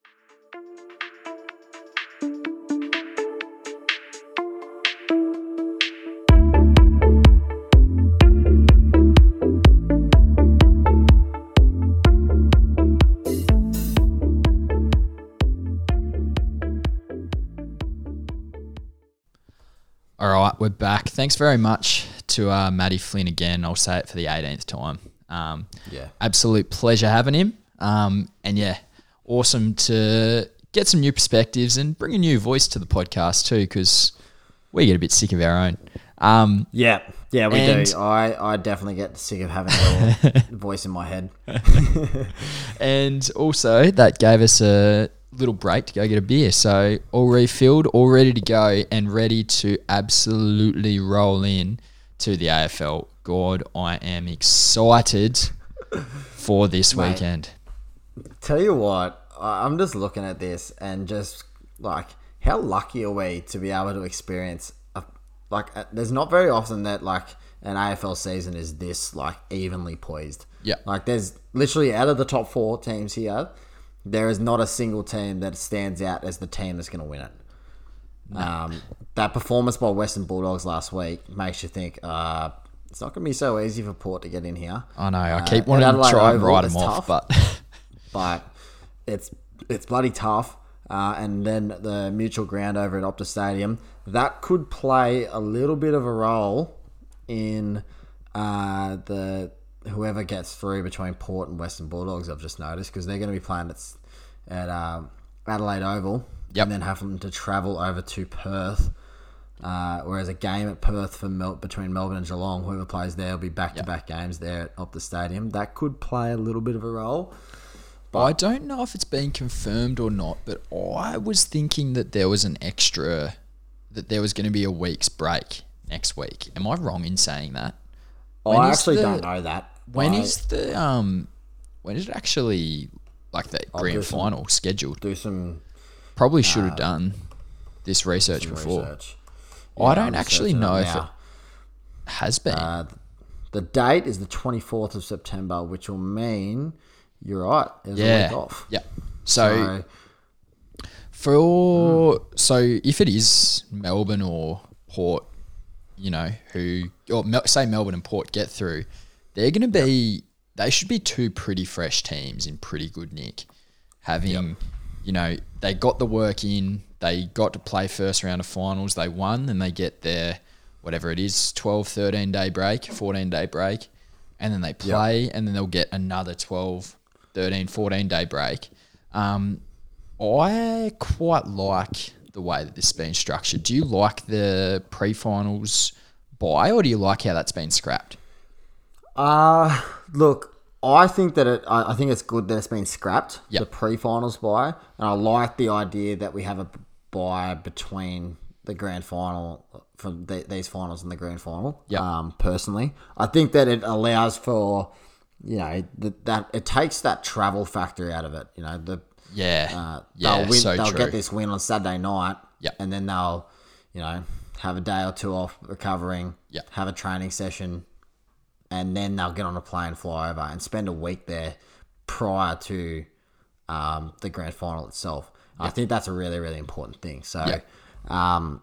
All right, we're back. Thanks very much to uh, Matty Flynn again. I'll say it for the 18th time. Um, Yeah. absolute pleasure having him. Um, and yeah, awesome to get some new perspectives and bring a new voice to the podcast too, because we get a bit sick of our own. Um, Yeah, yeah, we And- do. I, I definitely get sick of having your voice in my head. and also, that gave us a little break to go get a beer. So, all refilled, all ready to go, and ready to absolutely roll in to the AFL. God, I am excited for this Mate. weekend. Tell you what, I'm just looking at this and just like, how lucky are we to be able to experience a, like, a, there's not very often that like an AFL season is this like evenly poised. Yeah. Like, there's literally out of the top four teams here, there is not a single team that stands out as the team that's going to win it. Um, that performance by Western Bulldogs last week makes you think, uh, it's not going to be so easy for Port to get in here. I know. I Uh, keep wanting to try and write them off, tough. but but it's it's bloody tough. Uh, and then the mutual ground over at Optus Stadium that could play a little bit of a role in uh, the whoever gets through between Port and Western Bulldogs. I've just noticed because they're going to be playing at at um, Adelaide Oval, Yep. and then having to travel over to Perth. Uh, whereas a game at Perth for Mel- between Melbourne and Geelong, whoever plays there will be back to back games there at Optus Stadium. That could play a little bit of a role. But I don't know if it's been confirmed or not, but I was thinking that there was an extra, that there was going to be a week's break next week. Am I wrong in saying that? When I actually the- don't know that. When I is the um, when is it actually like the grand do some- final scheduled? do some Probably should have done this research before. research? I don't actually know it if it has been. Uh, the date is the 24th of September, which will mean you're right. Yeah, week off. yeah. So So, For so if it is Melbourne or Port, you know who or say Melbourne and Port get through, they're going to be they should be two pretty fresh teams in pretty good nick. Having you know they got the work in, they got to play first round of finals, they won, then they get their whatever it is 12 13 day break 14 day break and then they play and then they'll get another 12 13 14 day break um, I quite like the way that this has been structured. Do you like the pre-finals buy, or do you like how that's been scrapped? uh, look, I think that it. I, think it's good that it's been scrapped. Yep. The pre-finals buy, and I like the idea that we have a buy between the grand final from the, these finals and the grand final. Yep. Um, personally, I think that it allows for, you know, that, that it takes that travel factor out of it. You know, the Yeah, Uh, yeah, they'll win, so they'll get this win on Saturday night. Yep. And then they'll, you know, have a day or two off recovering. Yep. Have a training session, and then they'll get on a plane, fly over, and spend a week there prior to um, the grand final itself. I think that's a really, really important thing. So, Yep. um,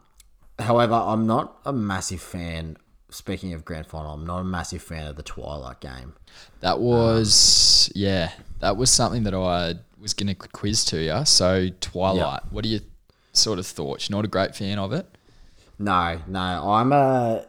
however, I'm not a massive fan. Speaking of grand final, I'm not a massive fan of the Twilight game. That was yeah, that was something that I was going to quiz to you. So Twilight, what are your sort of thoughts? You're not a great fan of it? No, no, I'm a.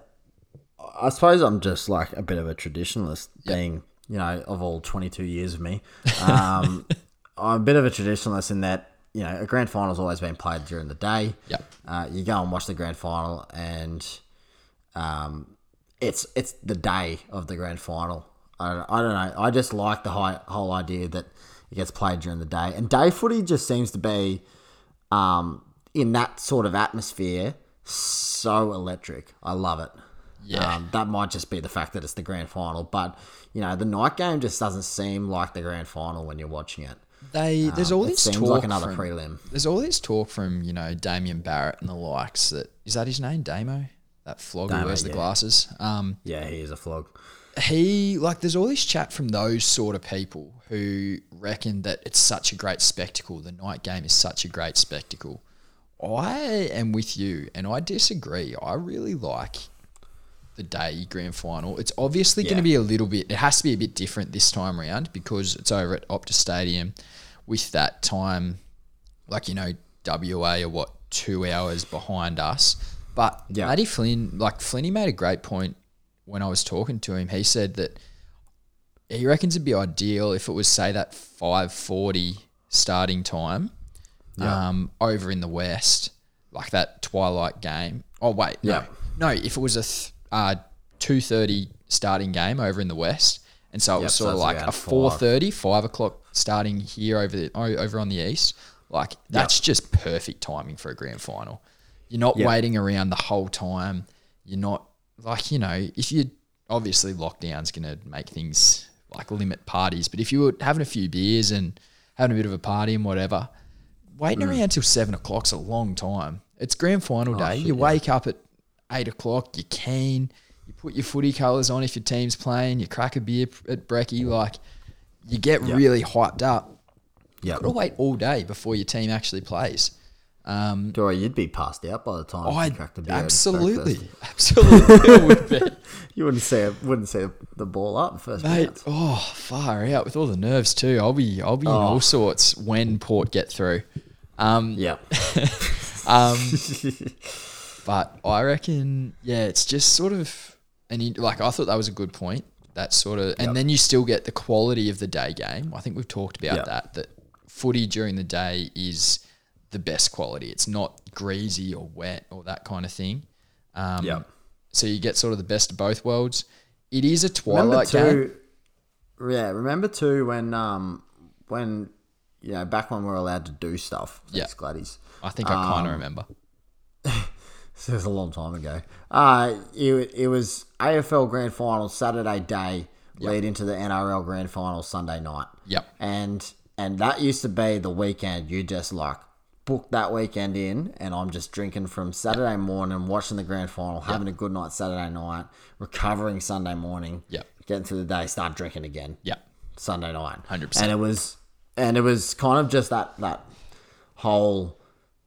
I suppose I'm just like a bit of a traditionalist, being you know of all 22 years of me. Um, I'm a bit of a traditionalist in that you know a grand final's always been played during the day. Yep. Uh, you go and watch the grand final, and um, it's it's the day of the grand final. I don't, I don't know. I just like the hi- whole idea that it gets played during the day, and day footy just seems to be um, in that sort of atmosphere so electric. I love it. Yeah. Um, that might just be the fact that it's the grand final, but you know the night game just doesn't seem like the grand final when you're watching it. They there's all Um, it this seems talk like another from, prelim. There's all this talk from you know Damien Barrett and the likes. That is that his name, Damo. That flog who Damo, wears the yeah. glasses. Um, Yeah, he is a flog. he like there's all this chat from those sort of people who reckon that it's such a great spectacle the night game is such a great spectacle i am with you and i disagree i really like the day grand final it's obviously going to be a little bit it has to be a bit different this time around because it's over at optus stadium with that time like you know wa are what two hours behind us but Yeah. Matty Flynn like Flinny made a great point when I was talking to him, he said that he reckons it'd be ideal if it was say that five forty starting time, um, over in the west, like that twilight game. Oh wait, no, Yeah. no, if it was a th- uh, two thirty starting game over in the west, and so it Yep, was so sort of like a five. four thirty, five o'clock starting here over the over on the east. Like that's just perfect timing for a grand final. You're not Yep. waiting around the whole time. You're not like you know if you obviously lockdown's going to make things like limit parties, but if you were having a few beers and having a bit of a party and whatever, waiting Mm. around till seven o'clock's a long time. It's grand final day. Oh, shit, you yeah. wake up at eight o'clock. You're keen. You put your footy colours on if your team's playing. You crack a beer at brekkie. Like you get really hyped up. Yeah. Got to wait all day before your team actually plays. Um, Joy, you'd be passed out by the time I you cracked the beer. absolutely, absolutely would be. You wouldn't see it, wouldn't see the ball up first. Mate, oh far out with all the nerves too. I'll be I'll be in all sorts when Port get through. Um, Yeah. um, but I reckon, yeah, it's just sort of, and you, like I thought that was a good point. That sort of, and Yep. then you still get the quality of the day game. I think we've talked about Yep. that. That footy during the day is the best quality. It's not greasy or wet or that kind of thing. Um, Yep. So you get sort of the best of both worlds. It is a twilight game. yeah. Remember too when um when you know back when we were allowed to do stuff. Yeah. Gladys. I think I kind of Um, remember. This was a long time ago. Uh, it, it was AFL Grand Final Saturday day, lead into the NRL Grand Final Sunday night. Yep. And and that used to be the weekend you just like book that weekend in, and I'm just drinking from Saturday morning, watching the Grand Final, having a good night Saturday night, recovering Sunday morning. Yep. Getting through the day, start drinking again. Yep. Sunday night. 100%. And it was and it was kind of just that that whole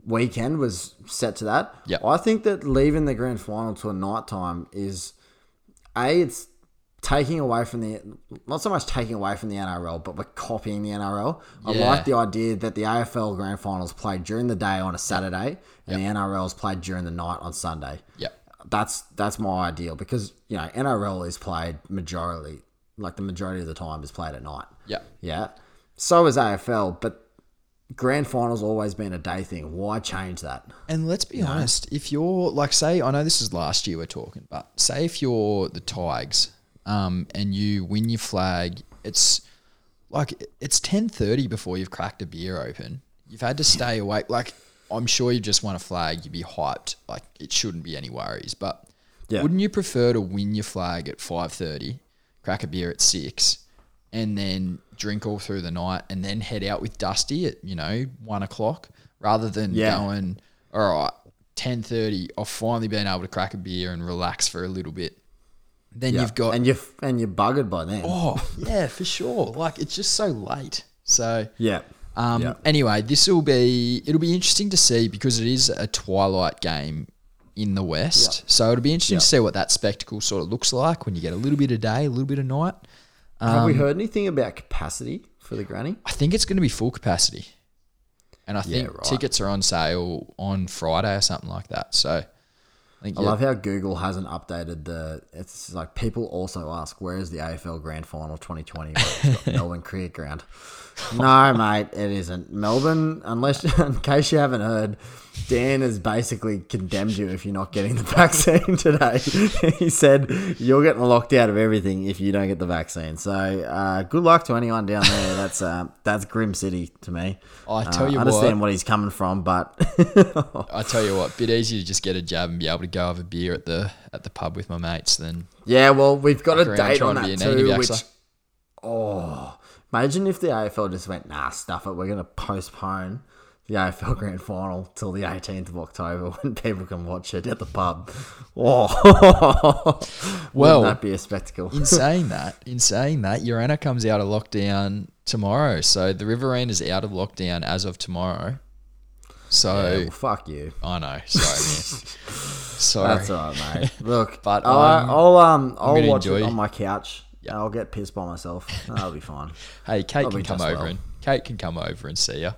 weekend was set to that. Yep. I think that leaving the grand final to a night time is a it's taking away from the not so much taking away from the NRL, but we're copying the NRL. I like the idea that the AFL grand finals played during the day on a Saturday and the NRL is played during the night on Sunday Yeah. that's that's my ideal because you know NRL is played majority like the majority of the time is played at night. Yeah. Yeah. So is AFL, but grand finals always been a day thing. Why change that? And let's be honest, if you're like, say, I know this is last year we're talking, but say if you're the Tigers, um, and you win your flag, it's like it's ten thirty before you've cracked a beer open. You've had to stay awake. Like I'm sure you've just won a flag, you'd be hyped. Like it shouldn't be any worries. But Yeah. wouldn't you prefer to win your flag at five thirty, crack a beer at six, and then drink all through the night, and then head out with Dusty at you know one o'clock, rather than Yeah. going all right ten thirty. I've finally been able to crack a beer and relax for a little bit. Then Yeah. you've got and you're and you're buggered by then. Oh, yeah, for sure. Like it's just so late. So Yeah. um Yeah. anyway, this will be it'll be interesting to see because it is a twilight game in the west. So it'll be interesting to see what that spectacle sort of looks like when you get a little bit of day, a little bit of night. Have Um, we heard anything about capacity for the granny? I think it's going to be full capacity. And I Yeah, think right. tickets are on sale on Friday or something like that. So I think I yeah, love how Google hasn't updated the. It's like people also ask, where is the AFL Grand Final 2020? Well, Melbourne Cricket Ground. No, mate, it isn't. Melbourne, unless, in case you haven't heard, Dan has basically condemned you if you're not getting the vaccine today. he said you're getting locked out of everything if you don't get the vaccine. So, uh, good luck to anyone down there. That's uh, that's grim city to me. I tell Uh, you I understand what, what he's coming from, but I tell you what, bit easier to just get a jab and be able to go have a beer at the at the pub with my mates than Yeah, well, we've got a date on that an too. Which, oh, imagine if the AFL just went, nah, stuff it. We're going to postpone the AFL Grand Final till the 18th of October when people can watch it at the pub. Oh, Well, wouldn't be a spectacle? in saying that, in saying that, Urana comes out of lockdown tomorrow. So the Riverina is out of lockdown as of tomorrow. So Yeah, well, fuck you. I know, sorry, man. sorry. That's all right, mate. Look, But I'll, I'm- I'll um I'll watch it on my couch. And I'll get pissed by myself. That'll be fine. Hey, Kate Probably can come over well. and Kate can come over and see you.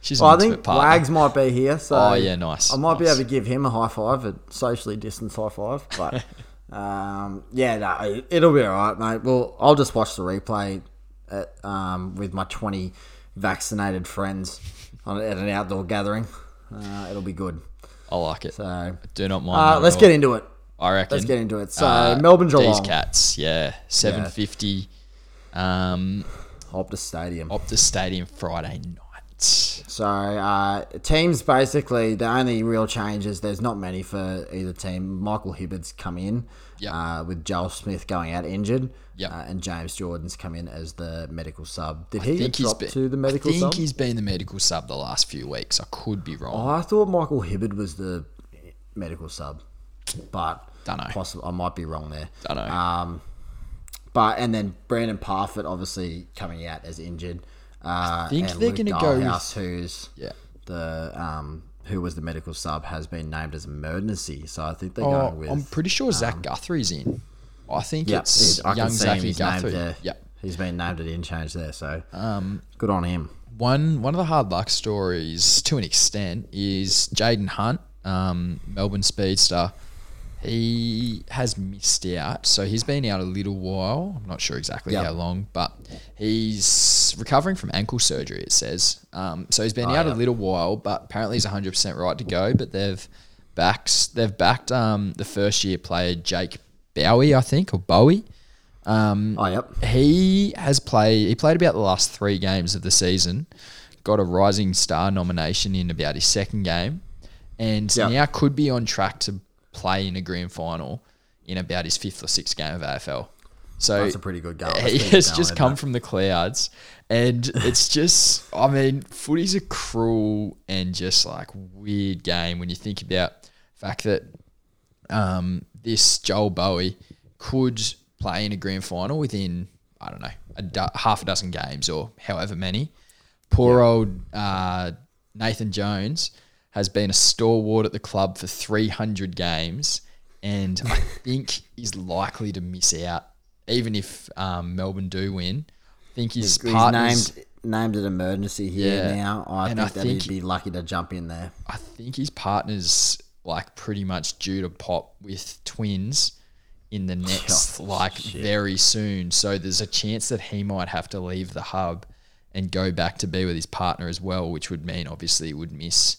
She's Well, I think partner. Wags might be here, so Oh, yeah, nice, I might be able to give him a high five, a socially distanced high five. But um, yeah, no, it- it'll be all right, mate. Well, I'll just watch the replay at, um, with my twenty vaccinated friends on, at an outdoor gathering. Uh, it'll be good. I like it. So Do not mind. uh, let's get into it. I reckon. Let's get into it. So Uh, Melbourne These Geelong, cats, yeah, seven fifty. Um, Optus Stadium. Optus Stadium Friday night. So uh, teams basically the only real changes. There's not many for either team. Michael Hibberd's come in Yep. uh, with Joel Smith going out injured, Yep. uh, and James Jordan's come in as the medical sub. Did I he think he's dropped been, to the medical sub? I think sub? he's been the medical sub the last few weeks. I could be Oh, wrong. I thought Michael Hibberd was the medical sub, but Dunno. Possible, I might be wrong there. Dunno. Um, but and then Brandon Parfitt obviously coming out as injured. Uh, think and they're gonna go with- who's Yeah. the um, who was the medical sub has been named as emergency. So I think they're Oh, going with. I'm pretty sure Zach Guthrie's in. I think Yeah, it's I young. Zachy named Guthrie. there. Yeah. He's been named at interchange there, so Um, good on him. one one of the hard luck stories, to an extent, is Jayden Hunt, um, Melbourne speedster. He has missed out, so he's been out a little while. I'm not sure exactly Yep. how long, but he's recovering from ankle surgery. It says um, so. He's been Oh, out a little while, but apparently he's 100 percent right to go. But they've backed they've backed um, the first year player Jake Bowey, I think, or Bowey. Um, Oh, yep. he has played. He played about the last three games of the season. Got a Rising Star nomination in about his second game, and Yeah. now could be on track to play in a grand final in about his fifth or sixth game of AFL. So That's a pretty good goal. He has just going, come from the clouds, and it's just. I mean, footy's a cruel and just like weird game when you think about the fact that um, this Joel Bowey could play in a grand final within I don't know a do- half a dozen games or however many. Poor old uh, Nathan Jones has been a stalwart at the club for 300 games, and I think is likely to miss out, even if um, Melbourne do win. I think his He's partners. named named an emergency here Yeah. now. I think I that think- he'd be lucky to jump in there. I think his partner's like pretty much due to pop with twins in the next Oh, like shit. very soon. So there's a chance that he might have to leave the hub and go back to be with his partner as well, which would mean obviously he would miss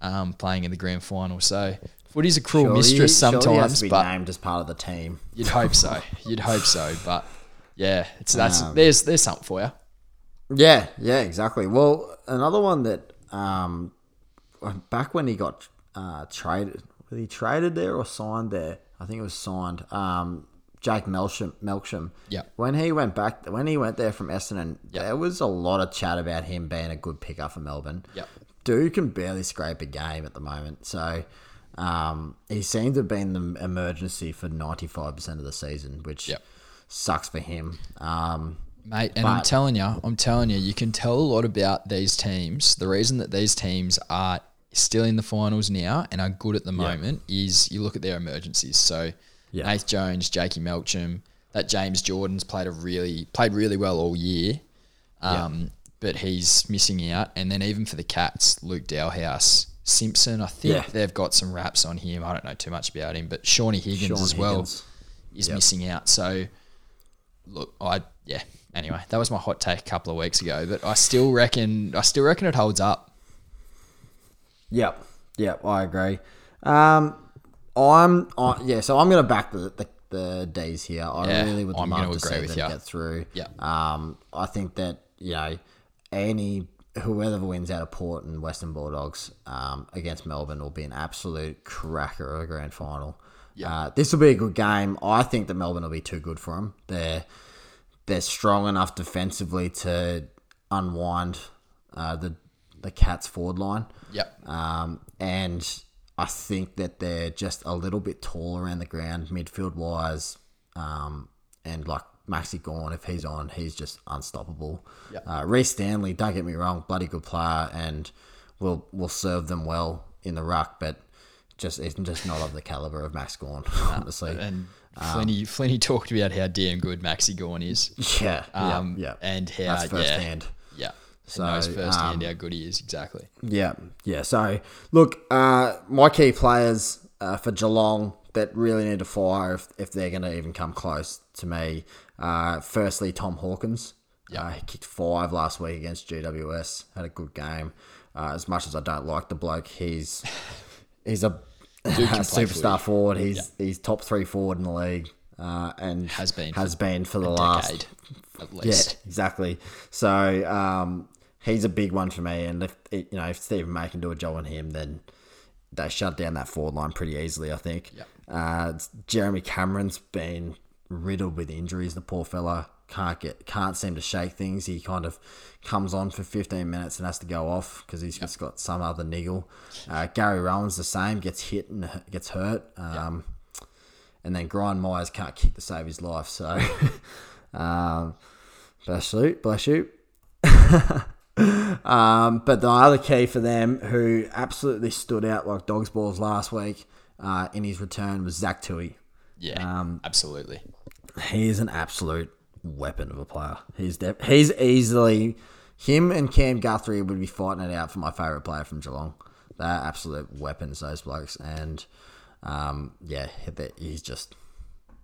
um, playing in the grand final. So footy's a cruel Surely- mistress surely he has sometimes, but named as part of the team. you'd hope so. You'd hope so, but yeah, it's that's Um, there's there's something for you. Yeah, yeah, exactly. Well, another one that um, back when he got uh, traded, was he traded there or signed there? I think it was signed. Um, Jake Melsham, Melksham. Yep. When he went back, when he went there from Essendon, there was a lot of chat about him being a good pickup for Melbourne. Yep. Dude can barely scrape a game at the moment, so um, he seems to have been the emergency for ninety five percent of the season, which Yep. sucks for him. Um, Mate, and I'm telling you, I'm telling you, you can tell a lot about these teams. The reason that these teams are still in the finals now and are good at the moment is you look at their emergencies. So, Yeah. Nath Jones, Jakey Melksham, that James Jordan's played a really played really well all year, um, but he's missing out. And then even for the Cats, Luke Dahlhaus, Simpson, I think Yeah. they've got some raps on him. I don't know too much about him, but Shawnee Higgins Sean as well Higgins. is Yep. missing out. So, look, I yeah. Anyway, that was my hot take a couple of weeks ago, but I still reckon I still reckon it holds up. Yep, yep, I agree. Um, I'm, I, yeah, so I'm going to back the, the the D's here. I Yeah, really would I'm love agree see with them get through. Yeah. Um, I think that you know any whoever wins out of Port and Western Bulldogs um, against Melbourne will be an absolute cracker of a grand final. Uh, this will be a good game. I think that Melbourne will be too good for them. They're they're strong enough defensively to unwind uh, the the Cats forward line. Yep. Um, and I think that they're just a little bit tall around the ground, midfield wise. Um, and like Maxi Gawn, if he's on, he's just unstoppable. Yep. Uh, Rhys Stanley, don't get me wrong, bloody good player, and will will serve them well in the ruck, but just it's just not of the caliber of Max Gawn, honestly. And Um, Flinny Flinny talked about how damn good Maxi Gawn is. yeah, Um, yeah, yeah. and how That's yeah, firsthand. yeah, So, so, knows firsthand um, how good he is. Exactly. Yeah, yeah. So, look, uh, my key players uh, for Geelong that really need to fire if, if they're going to even come close to me. Uh, firstly, Tom Hawkins. Yeah. Uh, he kicked five last week against GWS. Had a good game. Uh, as much as I don't like the bloke, he's he's a play superstar forward. He's he's top three forward in the league. Uh, and Has been has for been for the last Decade, at yeah, exactly. So um, he's a big one for me, and if you know if Steven May can do a job on him, then they shut down that forward line pretty easily. I think. Yep. Uh, Jeremy Cameron's been riddled with injuries. The poor fella can't get can't seem to shake things. He kind of comes on for 15 minutes and has to go off because he's just got some other niggle. Uh, Gary Rohan's the same, gets hit and gets hurt. Um, And then Brian Myers can't kick to save his life. So, um, bless you, bless you. um, but the other key for them, who absolutely stood out like dog's balls last week uh, in his return, was Zach Tuohy. Yeah, Um, absolutely. He is an absolute weapon of a player. He's def- he's easily him and Cam Guthrie would be fighting it out for my favorite player from Geelong. They're absolute weapons, those blokes, and um, yeah, he's just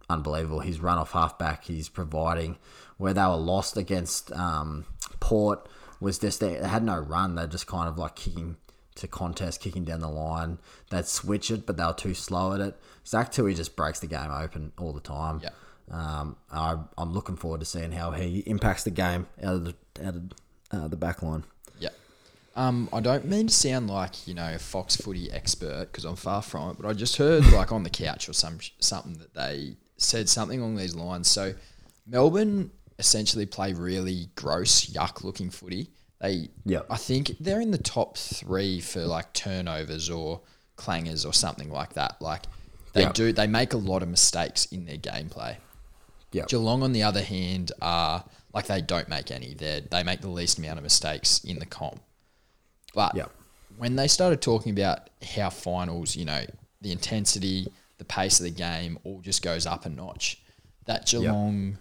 unbelievable. He's run off halfback. He's providing where they were lost against um, Port was just they, had no run. They're just kind of like kicking to contest, kicking down the line. They'd switch it, but they were too slow at it. Zach Tuohy just breaks the game open all the time. Um, I, I'm looking forward to seeing how he impacts the game out of the, out of uh, the back line. Yeah. Um, I don't mean to sound like you know a Fox Footy expert because I'm far from it, but I just heard like on the couch or some something that they said something along these lines. So Melbourne essentially play really gross, yuck looking footy. They, Yep. I think they're in the top three for like turnovers or clangers or something like that. Like they Yep. do, they make a lot of mistakes in their gameplay. Yeah. Geelong, on the other hand, are like they don't make any. They they make the least amount of mistakes in the comp. But Yep. when they started talking about how finals, you know, the intensity, the pace of the game all just goes up a notch. That Geelong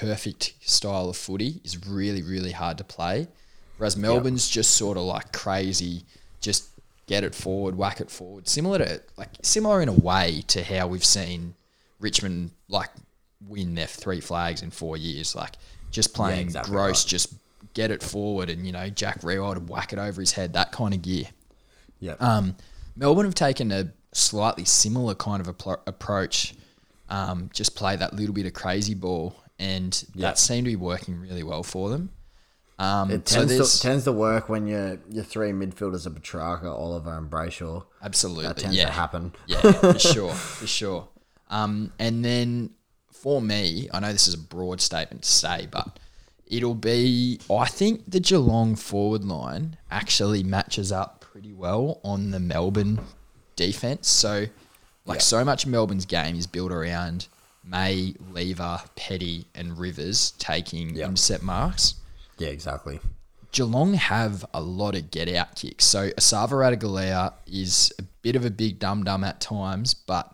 perfect style of footy is really, really hard to play. Whereas Melbourne's just sort of like crazy, just get it forward, whack it forward. Similar to like similar in a way to how we've seen Richmond like win their three flags in four years. Like just playing exactly gross, right. just get it forward and, you know, Jack Riewoldt would whack it over his head, that kind of gear. Yeah. Um, Melbourne have taken a slightly similar kind of appro- approach, um, just play that little bit of crazy ball, and Yeah. that seemed to be working really well for them. Um, It tends, there's to, tends to work when your your three midfielders are Petracca, Oliver, and Brayshaw. absolutely That tends yeah, to happen. yeah, for sure, for sure. Um, and then for me, I know this is a broad statement to say, but it'll be. I think the Geelong forward line actually matches up pretty well on the Melbourne defense. So, like, so much of Melbourne's game is built around May, Lever, Petty, and Rivers taking Yeah. intercept marks. Yeah, exactly. Geelong have a lot of get out kicks. So Esava Ratugolea is a bit of a big dum dum at times, but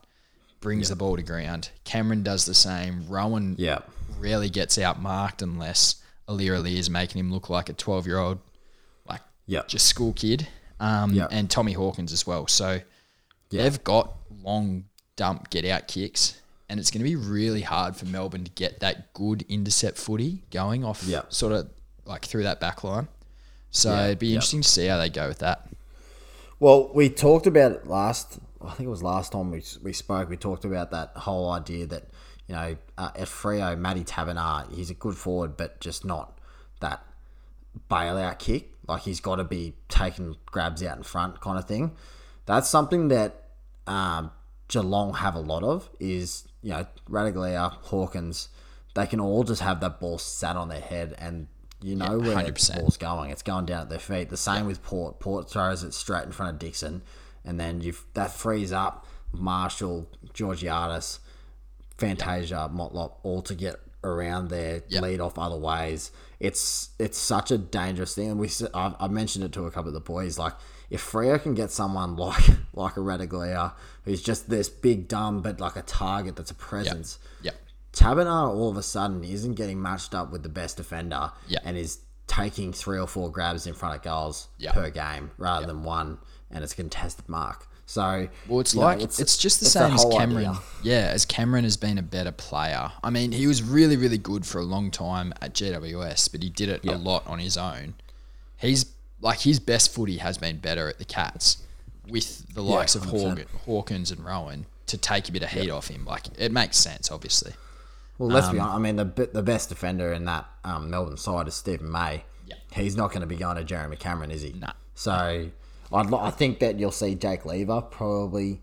brings the ball to ground. Cameron does the same. Rohan Yeah. rarely gets out marked unless Aliir Aliir is making him look like a 12 year old, like Yeah. just school kid. Um, Yeah. And Tommy Hawkins as well. So they've got long dump get out kicks. And it's going to be really hard for Melbourne to get that good intercept footy going off sort of like through that back line. So it'd be interesting to see how they go with that. Well, we talked about it last. I think it was last time we we spoke. We talked about that whole idea that you know uh, at Freo, Matty Taberner, he's a good forward, but just not that bailout kick. Like he's got to be taking grabs out in front, kind of thing. That's something that um, Geelong have a lot of. Is you know Ratugolea, Hawkins, they can all just have that ball sat on their head and. You know where the ball's going. It's going down at their feet. The same with Port. Port throws it straight in front of Dixon, and then you that frees up Marshall, Georgiades, Fantasia, Motlop, all to get around there, Yep. lead off other ways. It's it's such a dangerous thing. And we I've, I've mentioned it to a couple of the boys. Like if Freo can get someone like like a Ratugolea, who's just this big dumb but like a target that's a presence. Yep. Taberner all of a sudden isn't getting matched up with the best defender Yeah. and is taking three or four grabs in front of goals Yeah. per game rather than one, and it's a contested mark. So Well, it's you know, like it's, just the it's same as Cameron. idea. Yeah, as Cameron has been a better player. I mean, he was really, really good for a long time at GWS, but he did it a lot on his own. He's like his best footy has been better at the Cats with the likes of 100%. Hawk, Hawkins and Rohan to take a bit of heat off him. Like it makes sense, obviously. Well, let's Um, be honest. I mean, the the best defender in that um, Melbourne side is Steven May. Yeah. He's not going to be going to Jeremy Cameron, is he? Nah. So, I'd, I think that you'll see Jake Lever probably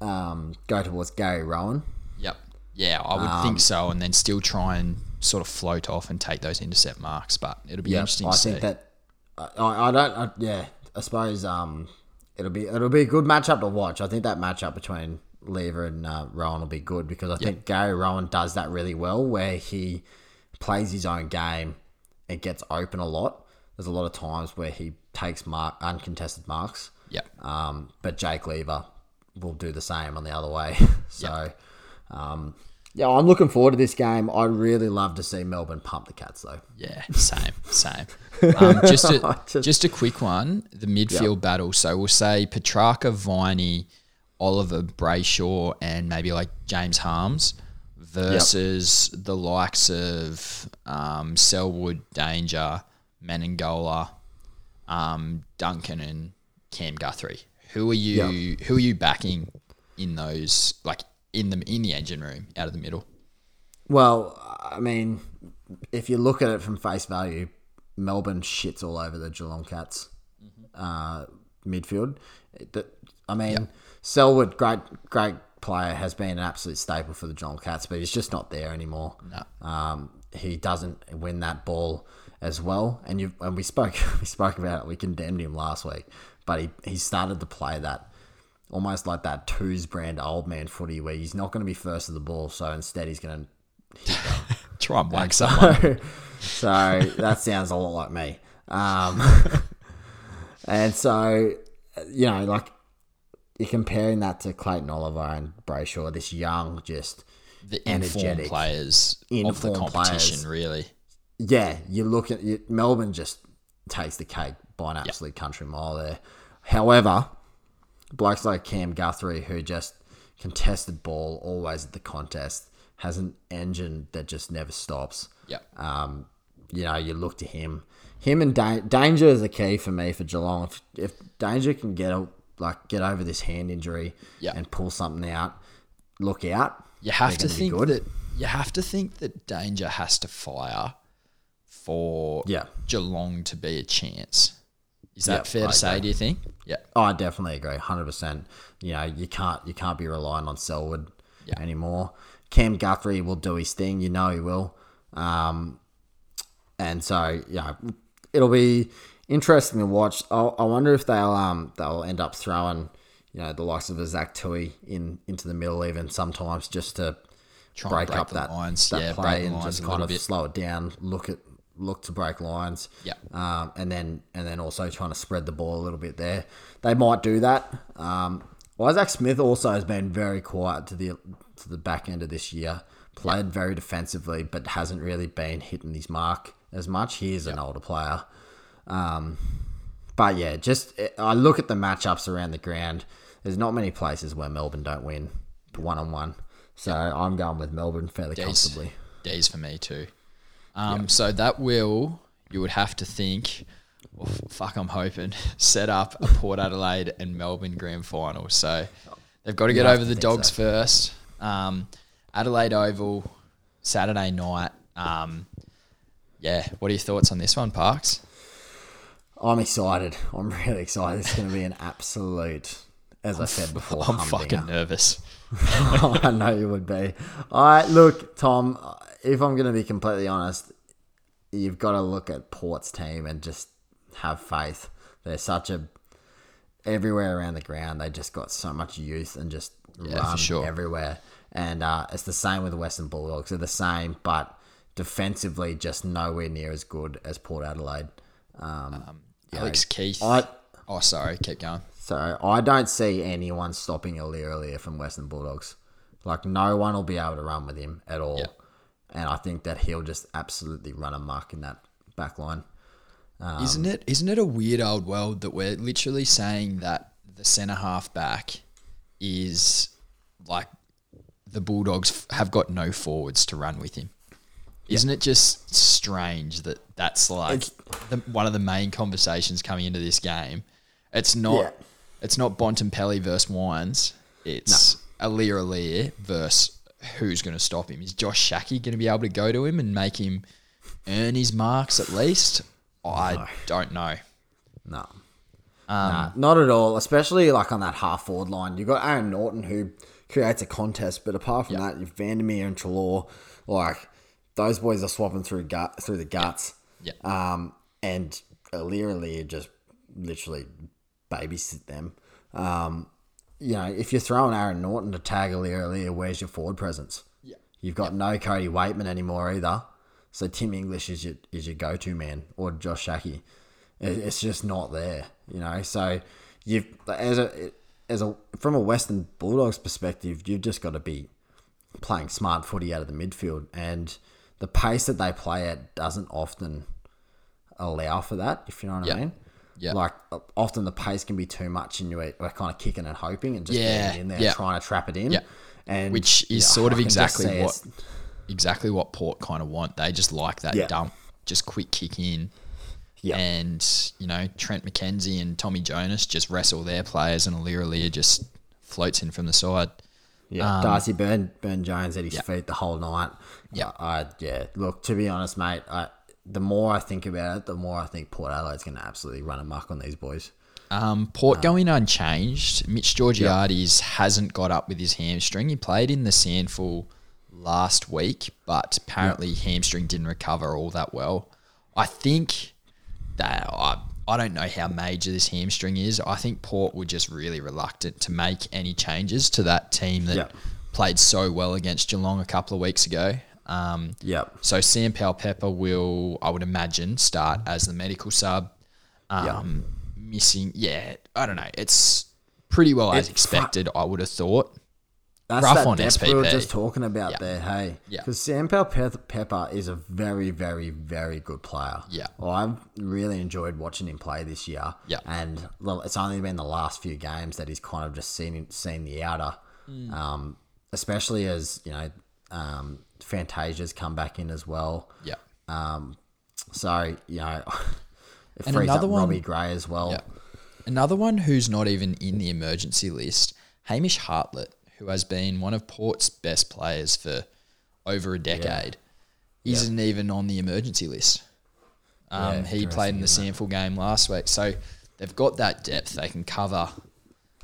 um, go towards Gary Rohan. Yep. Yeah, I would Um, think so, and then still try and sort of float off and take those intercept marks. But it'll be interesting I to see. think that I, I don't. I, yeah, I suppose um, it'll be it'll be a good matchup to watch. I think that matchup between Lever and uh, Rohan will be good because I think Gary Rohan does that really well, where he plays his own game and gets open a lot. There's a lot of times where he takes mark uncontested marks. Yeah. Um, but Jake Lever will do the same on the other way. so, um, Yeah, I'm looking forward to this game. I'd really love to see Melbourne pump the Cats though. Yeah, same, same. Um, just a Just- just a quick one. The midfield battle. So we'll say Petracca, Viney, Oliver Brayshaw, and maybe like James Harmes versus the likes of um, Selwood, Danger, Menegola, um, Duncan, and Cam Guthrie. Who are you? Who are you backing in those? Like in the in the engine room, out of the middle. Well, I mean, if you look at it from face value, Melbourne shits all over the Geelong Cats uh, midfield. That- I mean, Selwood, great, great player, has been an absolute staple for the Geelong Cats, but he's just not there anymore. No. Um, he doesn't win that ball as well, and you and we spoke we spoke about it. We condemned him last week, but he he started to play that almost like that twos brand old man footy where he's not going to be first of the ball, so instead he's going to Try and whack someone. so that sounds a lot like me. Um, and so, you know, like you're comparing that to Clayton Oliver and Brayshaw, this young, just the energetic, players of the competition, players. really. Yeah, you look at you, Melbourne just takes the cake by an absolute country mile there. However, blokes like Cam Guthrie, who just contested ball always at the contest, has an engine that just never stops. Yep. Um, you know, you look to him. Him and da- Danger is the key for me for Geelong. If, if Danger can get a, like get over this hand injury Yeah. and pull something out, look out. You have to think good. that you have to think that Danger has to fire for Yeah. Geelong to be a chance. Is that Yep, fair I to say? agree. Do you think? Yeah. Oh, I definitely agree, hundred percent. You know, you can't you can't be relying on Selwood Yeah. anymore. Cam Guthrie will do his thing, you know he will. Um, and so yeah, it'll be interesting to watch. I, I wonder if they'll um they'll end up throwing you know the likes of a Zach Tuohy in into the middle even sometimes just to Try break, and break up the that lines. that Yeah, play break the and just kind of bit. slow it down. Look at look to break lines. Yeah. Um, and then and then also trying to spread the ball a little bit there. They might do that. Um, Isaac Smith also has been very quiet to the to the back end of this year. Played very defensively, but hasn't really been hitting his mark as much. He is an older player. Um, but yeah, just I look at the matchups around the ground. There's not many places where Melbourne don't win one on one. So I'm going with Melbourne fairly Dees. comfortably. Dees for me too. Um, So that will you would have to think. Well, fuck, I'm hoping set up a Port Adelaide and Melbourne grand final. So they've got to get over to the Dogs so. first. Um, Adelaide Oval, Saturday night. Um, yeah, what are your thoughts on this one, Parks? I'm excited. I'm really excited. It's going to be an absolute, as I said before, I'm fucking nervous. I know you would be. All right, look, Tom. If I'm going to be completely honest, you've got to look at Port's team and just have faith. They're such a everywhere around the ground. They just got so much youth and just Yeah, run sure. everywhere. And uh, it's the same with the Western Bulldogs. They're the same, but defensively, just nowhere near as good as Port Adelaide. Um, know, Alex Keath. I oh, sorry, keep going. so I don't see anyone stopping Aliir from Western Bulldogs. Like no one will be able to run with him at all. Yeah. And I think that he'll just absolutely run amok in that back line. Um, isn't it? Isn't it a weird old world that we're literally saying that the centre half back is like the Bulldogs have got no forwards to run with him. Isn't it just strange that that's like the, one of the main conversations coming into this game? It's not. Yeah. It's not Bontempelli versus Wines. It's Aliir Aliir versus who's going to stop him. Is Josh Schache going to be able to go to him and make him earn his marks at least? I don't know. No. Um, Nah, not at all. Especially like on that half forward line. You've got Aaron Naughton who creates a contest, but apart from that, you've Vandermeer and Treloar. Like those boys are swapping through gut through the guts. Yeah. Um, and Aliir just literally babysit them. Um, you know, if you're throwing Aaron Naughton to tag Aliir Aliir, where's your forward presence? Yeah. You've got no Cody Weightman anymore either. So Tim English is your is your go to man or Josh Schache. It, it's just not there, you know. So you've as a as a from a Western Bulldogs perspective, you've just got to be playing smart footy out of the midfield, and the pace that they play at doesn't often allow for that. If you know what Yeah. I mean. Yeah. Like often the pace can be too much, and you're, kind of kicking and hoping, and just Yeah, getting in there yeah. trying to trap it in. Yeah. And Which is sort of I just exactly what exactly what Port kind of want. They just like that dump, just quick kick in. Yeah. And, you know, Trent McKenzie and Tommy Jonas just wrestle their players and Aliir Aliir just floats in from the side. Yeah, Um, Darcy Burn Burn Jones at his feet the whole night. Yeah. I yeah. Look, to be honest, mate, I the more I think about it, the more I think Port Adelaide's going to absolutely run amok on these boys. Um, Port going unchanged. Mitch Georgiades hasn't got up with his hamstring. He played in the SANFL last week, but apparently hamstring didn't recover all that well. I think that I, I don't know how major this hamstring is. I think Port were just really reluctant to make any changes to that team that Yeah. played so well against Geelong a couple of weeks ago. Um, Yep. so Sam Powell Pepper will, I would imagine, start as the medical sub. Um, Missing, yeah, I don't know. It's pretty well as It- expected. I would have thought. That's Rough that on depth we were SPP. just talking about Yeah. there, hey. Yeah. Because Sam Powell Pe- Pepper is a very, very, very good player. Yeah. Well, I've really enjoyed watching him play this year. Yeah. And well, it's only been the last few games that he's kind of just seen seen the outer. Hmm. Um, especially as, you know, um, Fantasia's come back in as well. Yeah, Um, So, you know, it And frees up another one- Robbie Gray as well. yeah. Another one who's not even in the emergency list, Hamish Hartlett, who has been one of Port's best players for over a decade, isn't even on the emergency list. Um, Yeah, he played in the SANFL game last week, so they've got that depth. They can cover.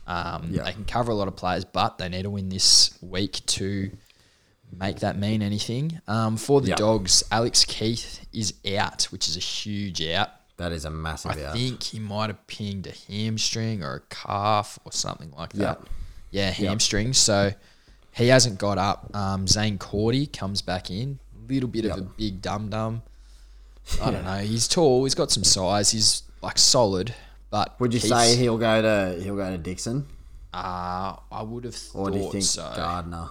Um, Yeah. They can cover a lot of players, but they need to win this week to make that mean anything. Um, for the Yeah. Dogs, Alex Keath is out, which is a huge out. That is a massive I out. think he might have pinged a hamstring or a calf or something like that. Yeah, hamstring. So he hasn't got up. Um, Zane Cordy comes back in. Little bit of a big dum dum. I don't know. He's tall. He's got some size. He's like solid. But Would you say he'll go to he'll go to Dixon, Uh, I would have thought or do you think so. Gardner?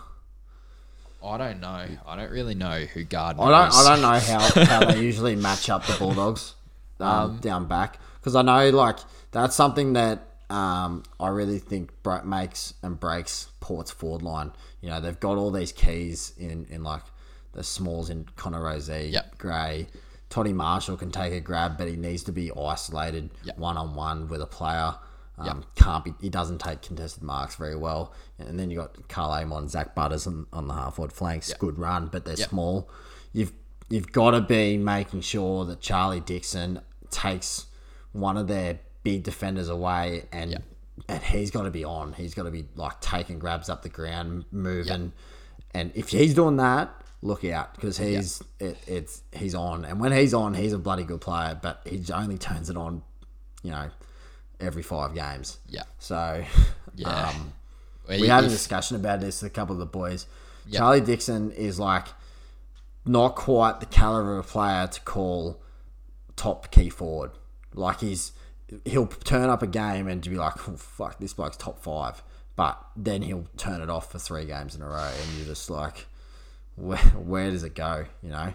I don't know. I don't really know who Gardner I don't. is. I don't know how, how they usually match up the Bulldogs um, down back because I know like that's something that um, I really think makes and breaks Port's forward line. You know they've got all these keys in in like the smalls in Connor Rozee, Yep. Gray. Toddy Marshall can take a grab, but he needs to be isolated one on one with a player. Um, Yep. Can't be. He doesn't take contested marks very well. And then you got Karl Amon, Zach Butters on, on the half forward flanks. Good run, but they're Yep. small. You've you've got to be making sure that Charlie Dixon takes one of their big defenders away, and and he's got to be on. He's got to be like taking grabs up the ground, moving. And if he's doing that, look out because he's it, it's he's on. And when he's on, he's a bloody good player. But he only turns it on, you know, every five games. Yeah. So Yeah. um, we had a discussion about this with a couple of the boys. Charlie Dixon is like not quite the caliber of a player to call top key forward. Like he's he'll turn up a game and be like, oh, "Fuck, this bloke's top five. but then he'll turn it off for three games in a row, and you're just like, where where does it go? You know?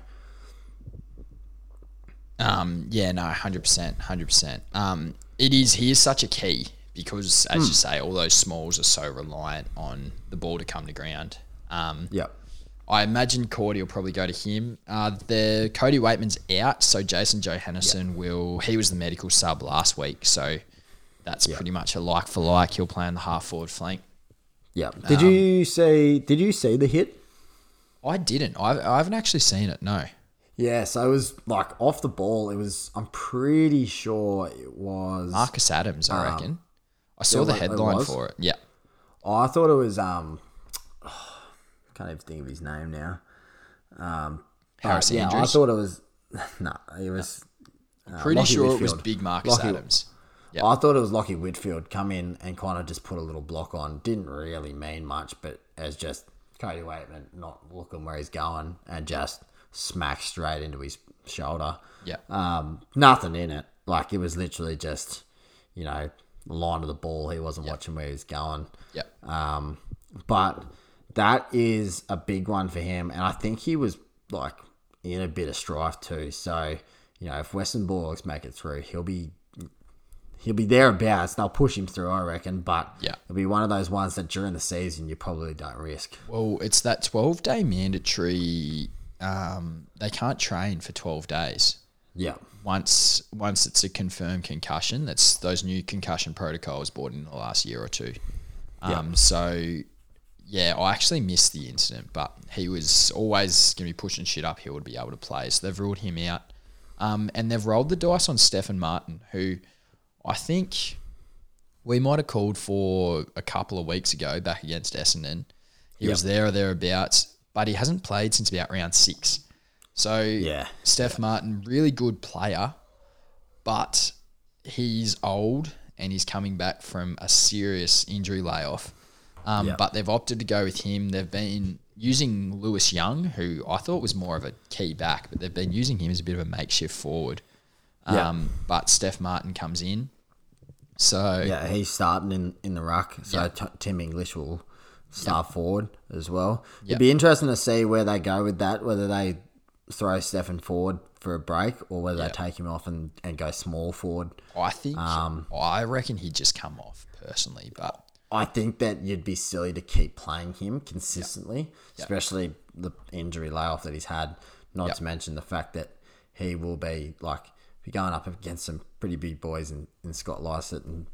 Um, yeah, no, hundred percent, hundred percent. Um, it is. He is such a key because, as Hmm. you say, all those smalls are so reliant on the ball to come to ground. Um, Yep. I imagine Cordy will probably go to him. Uh, the Cody Weightman's out, so Jason Johannisen will. He was the medical sub last week, so that's Yep. pretty much a like for like. He'll play on the half forward flank. Yep. Did you see? Did you see the hit? I didn't. I, I haven't actually seen it. No. Yeah. So it was like off the ball. It was. I'm pretty sure it was. Marcus Adams, I reckon. I saw yeah, the like, it headline was? for it. Yeah. Oh, I thought it was. Um. can't even think of his name now. Um. but Harris yeah, I thought it was. No, it was. Pretty Lockie sure it was big Marcus Lockie- Adams. Yeah. I thought it was Lachie Whitfield come in and kind of just put a little block on. Didn't really mean much, but as just Cody Weightman not looking where he's going and just smack straight into his shoulder. Yeah. Um, nothing in it. Like it was literally just, you know, line of the ball. He wasn't watching where he was going. Yeah. Um, but that is a big one for him, and I think he was like in a bit of strife too. So you know, if Western Bulldogs make it through, he'll be he'll be thereabouts. They'll push him through, I reckon. But Yeah. it'll be one of those ones that during the season you probably don't risk. Well, it's that 12 day mandatory. Um, they can't train for 12 days. Yeah, Once once it's a confirmed concussion, that's those new concussion protocols brought in the last year or two. Um, So, yeah, I actually missed the incident, but he was always going to be pushing shit uphill to be able to play. So they've ruled him out. Um, and they've rolled the dice on Stefan Martin, who I think we might have called for a couple of weeks ago back against Essendon. He was there or thereabouts, but he hasn't played since about round six. So Yeah. Steph Martin, really good player, but he's old and he's coming back from a serious injury layoff. Um, Yeah. But they've opted to go with him. They've been using Lewis Young, who I thought was more of a key back, but they've been using him as a bit of a makeshift forward. Yeah. Um, But Steph Martin comes in. So yeah, he's starting in in the ruck. So Yeah. T- Tim English will start forward as well. Yeah. It'd be interesting to see where they go with that. Whether they throw Stefan forward for a break or whether Yeah. they take him off and, and go small forward. I think Um, I reckon he'd just come off personally, but I think that you'd be silly to keep playing him consistently, especially the injury layoff that he's had. Not Yep. to mention the fact that he will be like be going up against some pretty big boys in, in Scott Lycett and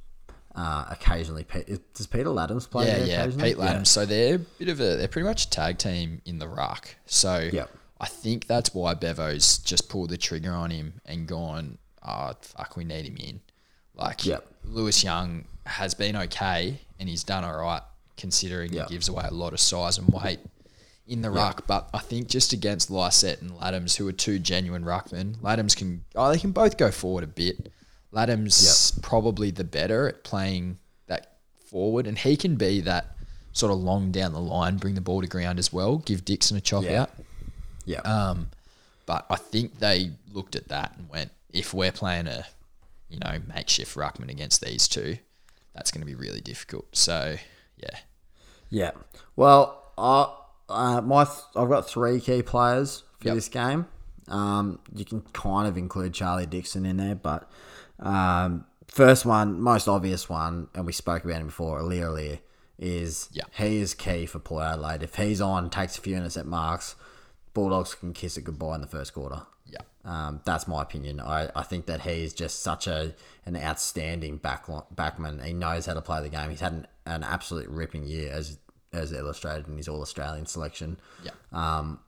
uh, occasionally Pete, does Peter Ladhams play? yeah, yeah, occasionally? Pete Ladhams. So they're a bit of a they're pretty much a tag team in the ruck. So Yep. I think that's why Bevo's just pulled the trigger on him and gone, oh fuck, we need him in. Like Yep. Lewis Young has been okay and he's done all right considering Yep. he gives away a lot of size and weight in the ruck. But I think just against Lycett and Ladhams, who are two genuine ruckmen, Ladhams can oh they can both go forward a bit. Ladhams probably the better at playing that forward, and he can be that sort of long down the line, bring the ball to ground as well, give Dixon a chop Yeah. out. Yeah. Um, but I think they looked at that and went, if we're playing a, you know, makeshift ruckman against these two, that's going to be really difficult. So yeah, Yeah. Well, I uh, my th- I've got three key players for Yep. this game. Um, you can kind of include Charlie Dixon in there, but um, first one, most obvious one, and we spoke about him before, Aliir Aliir, is Yeah. he is key for Port Adelaide. If he's on, takes a few minutes at marks, Bulldogs can kiss it goodbye in the first quarter. yeah, Um, that's my opinion. I, I think that he is just such a an outstanding back backman. He knows how to play the game. He's had an, an absolute ripping year as as illustrated in his All Australian selection. yeah, Um,